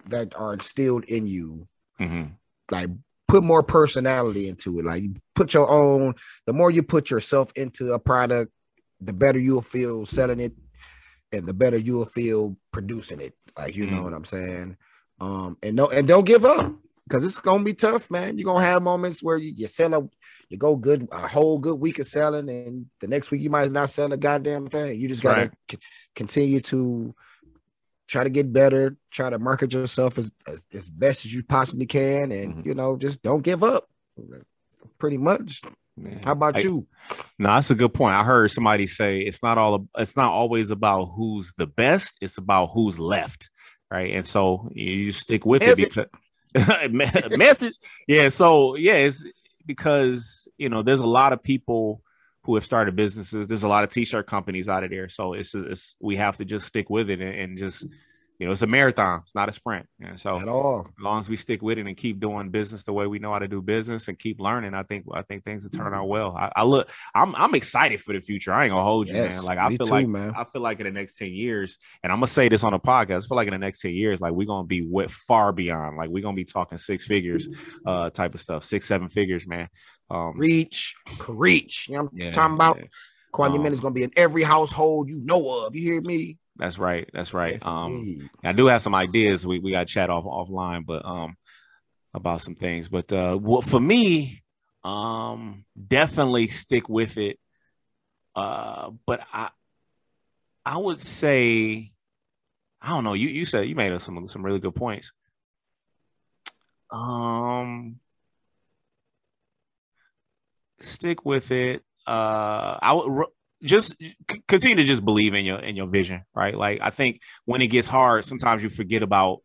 that are instilled in you. Mhm. Like put more personality into it. Like put your own. The more you put yourself into a product, the better you'll feel selling it, and the better you'll feel producing it. Like you know Mhm. what I'm saying. Um, and no, and don't give up because it's gonna be tough, man. You're gonna have moments where you, you sell a, you go good a whole good week of selling, and the next week you might not sell a goddamn thing. You just gotta Right. c- continue to try to get better, try to market yourself as, as, as best as you possibly can, and Mhm. you know, just don't give up. Pretty much. Yeah. How about I- you? No, that's a good point. I heard somebody say it's not all it's not always about who's the best, it's about who's left. right? And so you stick with it because message. Yeah. So yeah, it's because you know there's a lot of people who have started businesses. There's a lot of t-shirt companies out of there. So it's, it's we have to just stick with it and, and just you know, it's a marathon. It's not a sprint. And so at all, as long as we stick with it and keep doing business the way we know how to do business and keep learning, I think I think things will turn out well. I, I look, I'm I'm excited for the future. I ain't gonna hold you, yes, man. Like I feel too, like man. I feel like in the next ten years, and I'm gonna say this on a podcast. I feel like in the next ten years, like we're gonna be what far beyond. Like we're gonna be talking six figures, uh, type of stuff, six seven figures, man. Um, reach, reach. You know, I'm yeah, talking about. Yeah. Quality um, Men is gonna be in every household you know of. You hear me? That's right. That's right. Yes, um, I do have some ideas. We we got chat off offline, but um, about some things. But uh, well, for me, um, definitely stick with it. Uh, but I, I would say, I don't know. You you said you made some some really good points. Um, stick with it. Uh, I would just continue to just believe in your in your vision, right? Like I think when it gets hard, sometimes you forget about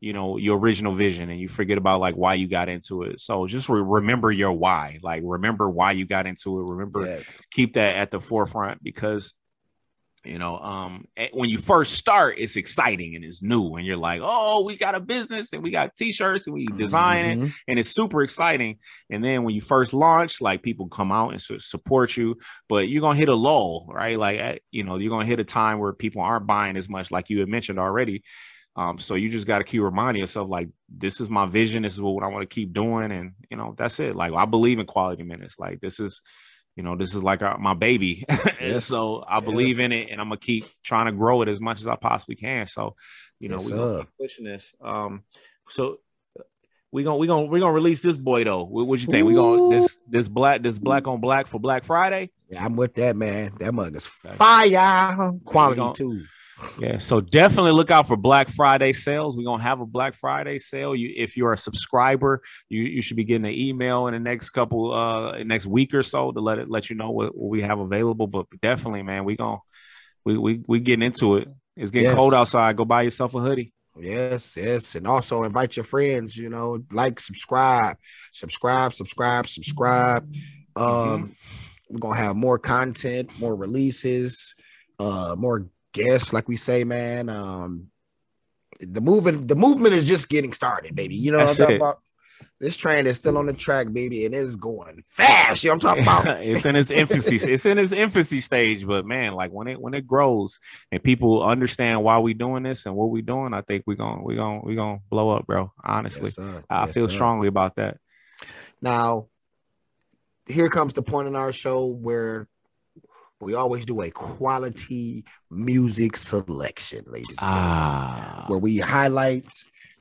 you know your original vision and you forget about like why you got into it. So just re- remember your why, like remember why you got into it. Remember yes. keep that at the forefront because you know, um, when you first start, it's exciting and it's new, and you're like, "Oh, we got a business and we got T-shirts and we design mm-hmm. it, and it's super exciting." And then when you first launch, like people come out and support you, but you're gonna hit a lull, right? Like, you know, you're gonna hit a time where people aren't buying as much, like you had mentioned already. Um, so you just got to keep reminding yourself, like, this is my vision. This is what I want to keep doing, and you know, that's it. Like, I believe in quality minutes. Like, this is you know, this is like a, my baby. yes. so I believe yes. in it and I'm gonna keep trying to grow it as much as I possibly can. So, you know, yes, we're pushing this. Um, so we gonna we gonna we gonna release this boy though. What, what you think? Ooh. We gonna this this black this black on black for Black Friday? Yeah, I'm with that man. That mug is fire quality gonna, too. Yeah, so definitely look out for Black Friday sales. We're gonna have a Black Friday sale. You, if you're a subscriber, you, you should be getting an email in the next couple, uh, next week or so to let it let you know what, what we have available. But definitely, man, we gonna we we we getting into it. It's getting yes. cold outside. Go buy yourself a hoodie. Yes, yes, and also invite your friends. You know, like, subscribe, subscribe, subscribe, subscribe. Mm-hmm. Um, mm-hmm. we're gonna have more content, more releases, uh, more guess, like we say, man. Um, the movement, the movement is just getting started, baby. You know That's what I'm talking it. about? This train is still on the track, baby, and it's going fast. You know what I'm talking about? it's in its infancy. it's in its infancy stage, but man, like when it when it grows and people understand why we doing this and what we doing, I think we're gonna we're gonna we're gonna blow up, bro. Honestly, yes, I yes, feel sir. strongly about that. Now, here comes the point in our show where we always do a quality music selection, ladies ah. where we highlight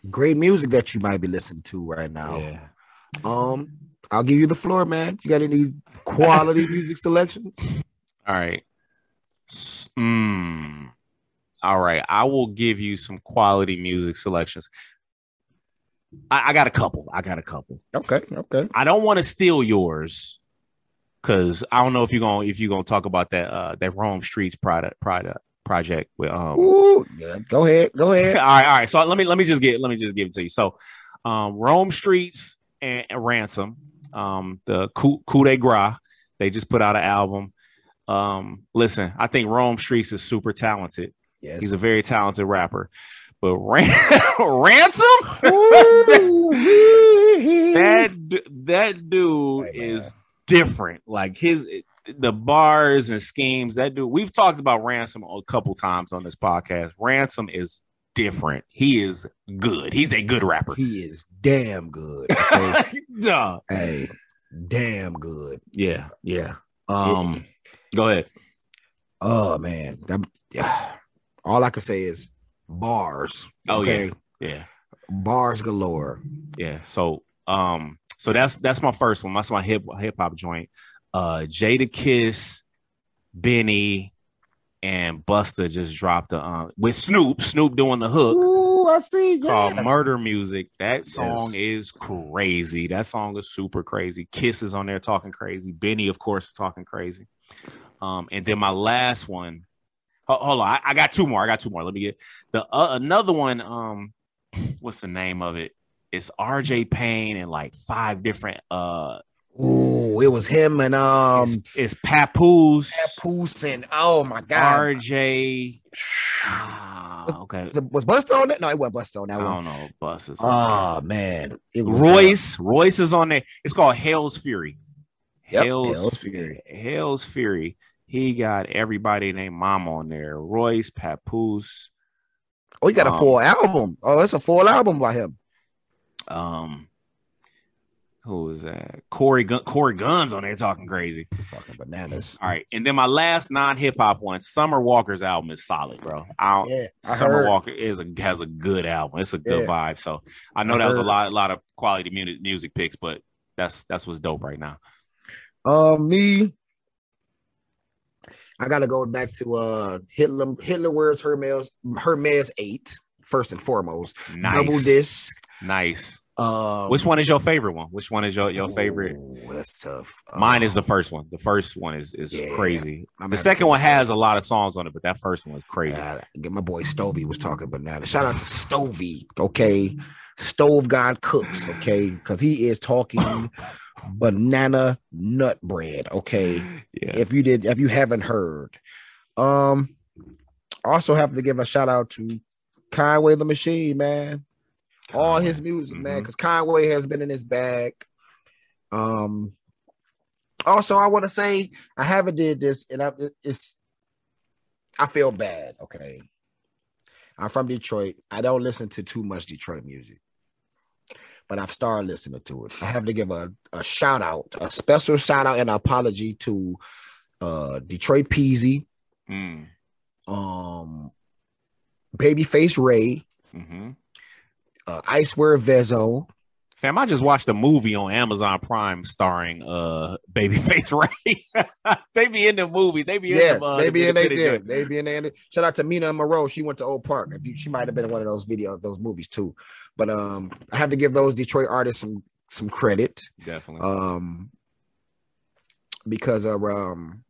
great music that you might be listening to right now. Yeah. Um, I'll give you the floor, man. You got any quality music selection? All right. Mm. All right. I will give you some quality music selections. I, I got a couple. I got a couple. Okay. Okay. I don't want to steal yours because I don't know if you're gonna if you're gonna talk about that uh that Rome Streetz product product project with um Ooh, yeah, go ahead go ahead. All right all right. So let me let me just get let me just give it to you. So um Rome Streetz and, ransom um the coup, coup de grace they just put out an album. Um listen I think Rome Streetz is super talented. Yes. he's a very talented rapper. But Ran- ransom? That that dude is different. Like his the bars and schemes that dude. We've talked about Ransom a couple times on this podcast. Ransom is different. He is good. He's a good rapper. He is damn good. Okay? Hey, damn good. Yeah, yeah. Um, it, go ahead. Oh man, that, all I can say is bars. Oh okay? yeah, yeah. Bars galore. Yeah. So, um, so that's that's my first one. That's my hip hip hop joint. Uh Jadakiss, Benny, and Busta just dropped a uh, with Snoop. Snoop doing the hook. Ooh, I see. Yeah. Called Murder Music. That song yes. is crazy. That song is super crazy. Kiss is on there talking crazy. Benny, of course, is talking crazy. Um, and then my last one, hold on, I, I, got two more. I got two more. Let me get the uh, another one. Um, what's the name of it? It's RJ Payne and like five different. Uh, oh, it was him and um, it's, it's Papoose, Papoose and oh my god, RJ. Ah, was, okay, was Busta on that? No, it wasn't Busta on that I one. don't know. Oh man, it was, Royce. Uh, Royce is on there. It's called Hell's Fury. Yep, Hell's, Hell's Fury. Hell's Fury. He got everybody named Mom on there. Royce, Papoose. Oh, he got um, a full album. Oh, that's a full album by him. Um, who is that? Corey Gun- Corey Gunz on there talking crazy, fucking bananas. All right, and then my last non hip hop one, Summer Walker's album is solid, bro. I yeah, I Summer heard. Walker is a has a good album. It's a good yeah. vibe. So I know I that heard. was a lot, a lot of quality music, music picks, but that's that's what's dope right now. Um, me, I gotta go back to uh Hitler. Hitler wears Hermes Hermes eight first and foremost. Nice. Double disc. Nice. Um, Which one is your favorite one? Which one is your, your favorite? that's tough. Mine um, is the um, first one. The first one is is yeah, crazy. I'm the second one has a lot of songs on it, but that first one is crazy. Uh, my boy Stovey was talking banana. Shout out to Stovey, okay? Stove God Cooks, okay? Because he is talking banana nut bread, okay? Yeah. If you did, if you haven't heard, um, also have to give a shout out to Conway the Machine, man all his music, mm-hmm. man, because Conway has been in his bag. Um, also, I want to say I haven't did this, and I, it's I feel bad. Okay, I'm from Detroit. I don't listen to too much Detroit music, but I've started listening to it. I have to give a, a shout out, a special shout out, and apology to uh Detroit Peezy, mm. um, Babyface Ray. Mm-hmm uh, Icewear Vezo. Fam, I just watched a movie on Amazon Prime starring uh Babyface Ray. they be in the movie. They be yeah, in the, uh, they be in they did. They be in there. Shout out to Mina Moreau. She went to Old Park. If you, she might have been in one of those video those movies too. But um, I have to give those Detroit artists some some credit. Definitely. Um, because of um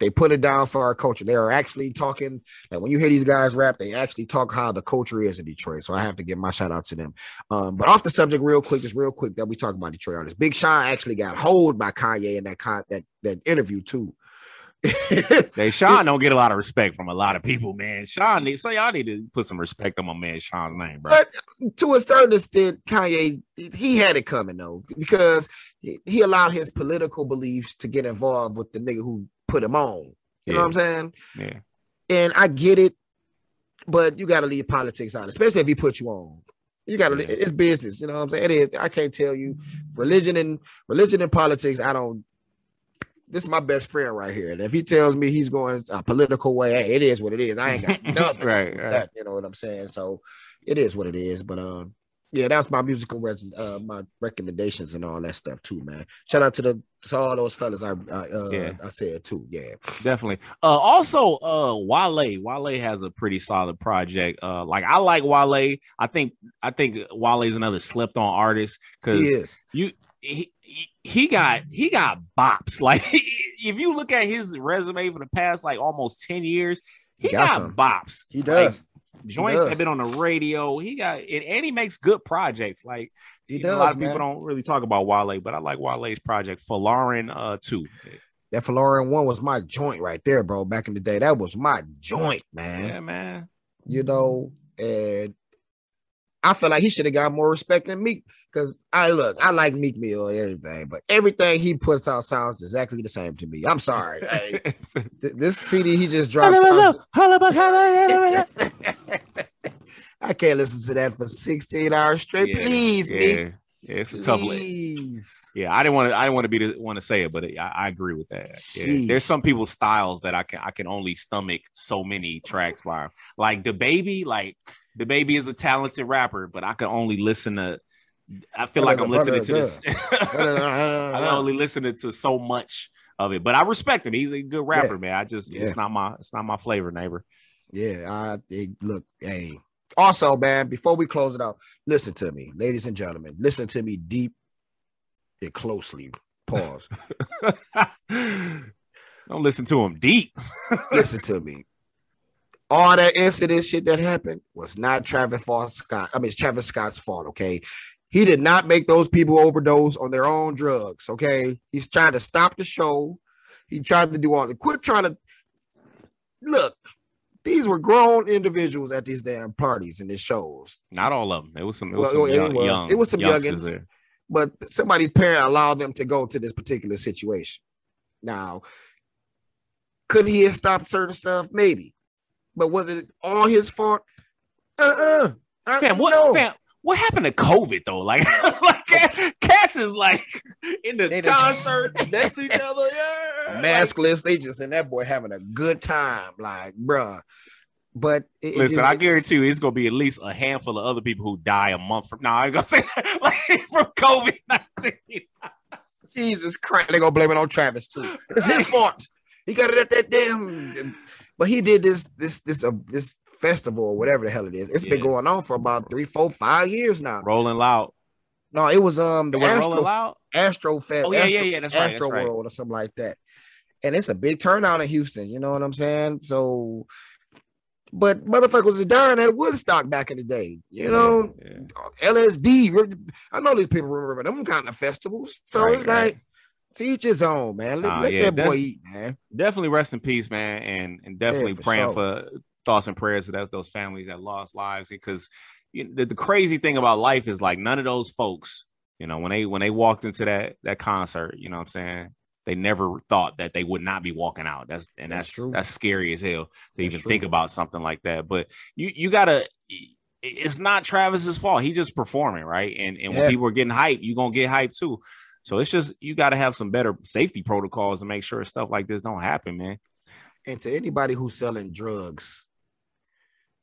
they put it down for our culture. They are actually talking like when you hear these guys rap, they actually talk how the culture is in Detroit. So I have to give my shout out to them. Um, but off the subject, real quick, just real quick, that we talk about Detroit artists. Big Sean actually got hold by Kanye in that con- that that interview too. hey, Sean don't get a lot of respect from a lot of people, man. Sean, so y'all need to put some respect on my man Sean's name, bro. But to a certain extent, Kanye he had it coming though, because he allowed his political beliefs to get involved with the nigga who put him on. You yeah. know what I'm saying? Yeah. And I get it, but you got to leave politics out, especially if he put you on. You got to. Yeah. It's business. You know what I'm saying? It is. I can't tell you religion and religion and politics. I don't. This is my best friend right here. And if he tells me he's going a political way, hey, it is what it is. I ain't got nothing. right, right. That, you know what I'm saying? So it is what it is. But um, yeah, that's my musical res- uh, my recommendations and all that stuff too, man. Shout out to the to all those fellas I uh, yeah. I said too. Yeah, definitely. Uh, also, uh, Wale Wale has a pretty solid project. Uh, like I like Wale. I think I think Wale is another slept on artist because you he, he got he got bops. Like if you look at his resume for the past like almost ten years, he, he got, got bops. He does. Like, joints have been on the radio. He got it, and he makes good projects. Like he does, a lot of man. people don't really talk about Wale, but I like Wale's project for Lauren uh too. That Lauren one was my joint right there, bro. Back in the day, that was my joint, man. Yeah, man. You know, and I feel like he should have got more respect than Meek because I look, I like Meek Mill and everything, but everything he puts out sounds exactly the same to me. I'm sorry. hey, this CD he just dropped. I can't listen to that for 16 hours straight. Yeah, Please, yeah. Meek. Yeah, it's a tough Please. Yeah, I didn't want to. I didn't want to be the one to say it, but I, I agree with that. Yeah. There's some people's styles that I can I can only stomach so many tracks by. Like the baby, like DaBaby is a talented rapper, but I can only listen to. I feel like I'm listening to this. I can only listening to so much of it, but I respect him. He's a good rapper, yeah. man. I just yeah. it's not my it's not my flavor, neighbor. Yeah, I look, hey. Also, man, before we close it out, listen to me, ladies and gentlemen. Listen to me deep and closely. Pause. Don't listen to him deep. listen to me. All that incident shit that happened was not Travis Scott. I mean, it's Travis Scott's fault. Okay, he did not make those people overdose on their own drugs. Okay, he's trying to stop the show. He tried to do all the quit trying to look. These were grown individuals at these damn parties and these shows. Not all of them. It was some. It was well, some young, was, young, it was some youngins. There. But somebody's parent allowed them to go to this particular situation. Now, could he have stopped certain stuff? Maybe. But was it all his fault? Uh-uh. Fam, what, fam, what happened to COVID though? Like, like oh. Cass is like in the they concert next to each other, yeah. maskless. They just and that boy having a good time, like, bruh. But it, listen, it, I guarantee you, it's gonna be at least a handful of other people who die a month from now. I'm gonna say like from COVID nineteen. Jesus Christ, they gonna blame it on Travis too. It's his fault. He got it at that damn. But he did this this this uh, this festival or whatever the hell it is. It's yeah. been going on for about three, four, five years now. Rolling loud. No, it was um the Astro, Rolling Loud. Astro Fest. Oh yeah, Astro, yeah, yeah. That's Astro right, that's World right. or something like that. And it's a big turnout in Houston. You know what I'm saying? So but motherfuckers are dying at Woodstock back in the day. You know, yeah, yeah. LSD. I know these people remember them kind of festivals. So right, it's right. like teach his own, man. Let, uh, let yeah, that boy eat, man. Definitely rest in peace, man, and and definitely yeah, for praying sure. for thoughts and prayers to that, those families that lost lives because you know, the, the crazy thing about life is like none of those folks, you know, when they when they walked into that that concert, you know what I'm saying? They never thought that they would not be walking out. That's and that's that's, that's scary as hell to that's even true. think about something like that. But you you gotta it's not Travis's fault. He just performing, right? And and yeah. when people are getting hype, you're gonna get hype too. So it's just you got to have some better safety protocols to make sure stuff like this don't happen, man. And to anybody who's selling drugs,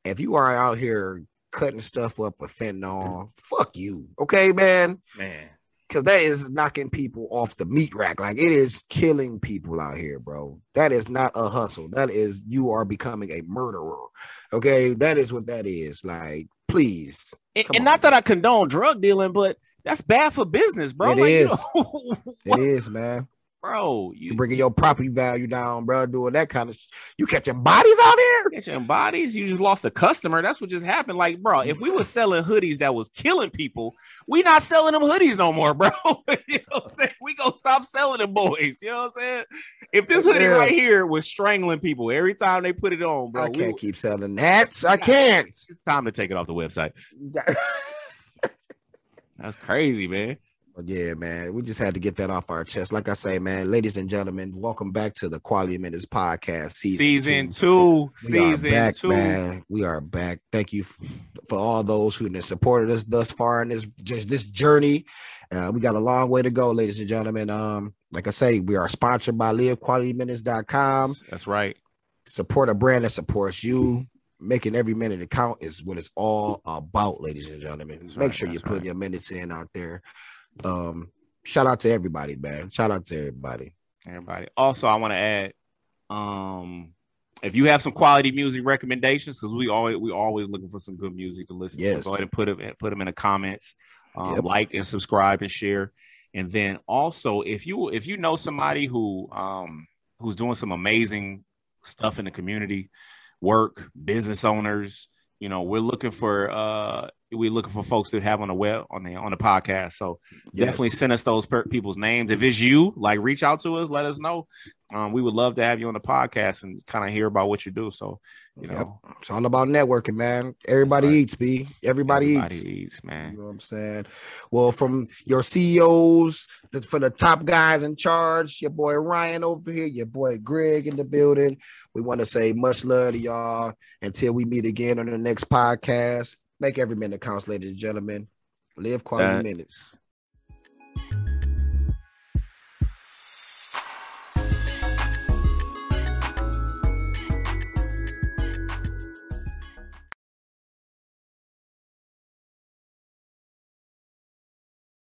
if you are out here cutting stuff up with fentanyl, fuck you. Okay, man. Man. Cause that is knocking people off the meat rack. Like it is killing people out here, bro. That is not a hustle. That is you are becoming a murderer. Okay. That is what that is. Like, please. And, and not that I condone drug dealing, but that's bad for business, bro. It like, is. You know, it is, man. Bro, you, bringing your property value down, bro. Doing that kind of, sh- you catching bodies out here. Catching bodies. You just lost a customer. That's what just happened. Like, bro, if we were selling hoodies that was killing people, we not selling them hoodies no more, bro. you know what I'm saying? We gonna stop selling them boys. You know what I'm saying? If this hoodie yeah. right here was strangling people every time they put it on, bro, I can't keep selling that. I can't. It's time to take it off the website. That's crazy, man. Yeah, man, we just had to get that off our chest. Like I say, man, ladies and gentlemen, welcome back to the Quality Minutes podcast season, season two. two. Season back, two. Man. We are back. Thank you for, for all those who have supported us thus far in this just this journey. Uh, we got a long way to go, ladies and gentlemen. Um, like I say, we are sponsored by livequalityminutes.com. That's right. Support a brand that supports you making every minute count is what it's all about, ladies and gentlemen. That's Make right, sure you put right. your minutes in out there. Um, shout out to everybody, man. Shout out to everybody. Everybody. Also, I want to add, um, if you have some quality music recommendations, because we always we always looking for some good music to listen yes. to, go ahead and put them put them in the comments. Um, yep. Like and subscribe and share. And then also, if you if you know somebody who um who's doing some amazing stuff in the community, work, business owners. You know, we're looking for uh we're looking for folks to have on the web on the on the podcast. So yes. definitely send us those per- people's names. If it's you, like reach out to us, let us know. Um, we would love to have you on the podcast and kind of hear about what you do. So you know, yep. it's all about networking, man. Everybody right. eats, B. Everybody, Everybody eats. eats, man. You know what I'm saying? Well, from your CEOs for the top guys in charge, your boy Ryan over here, your boy Greg in the building. We want to say much love to y'all until we meet again on the next podcast. Make every minute count, ladies and gentlemen. Live quality that, minutes.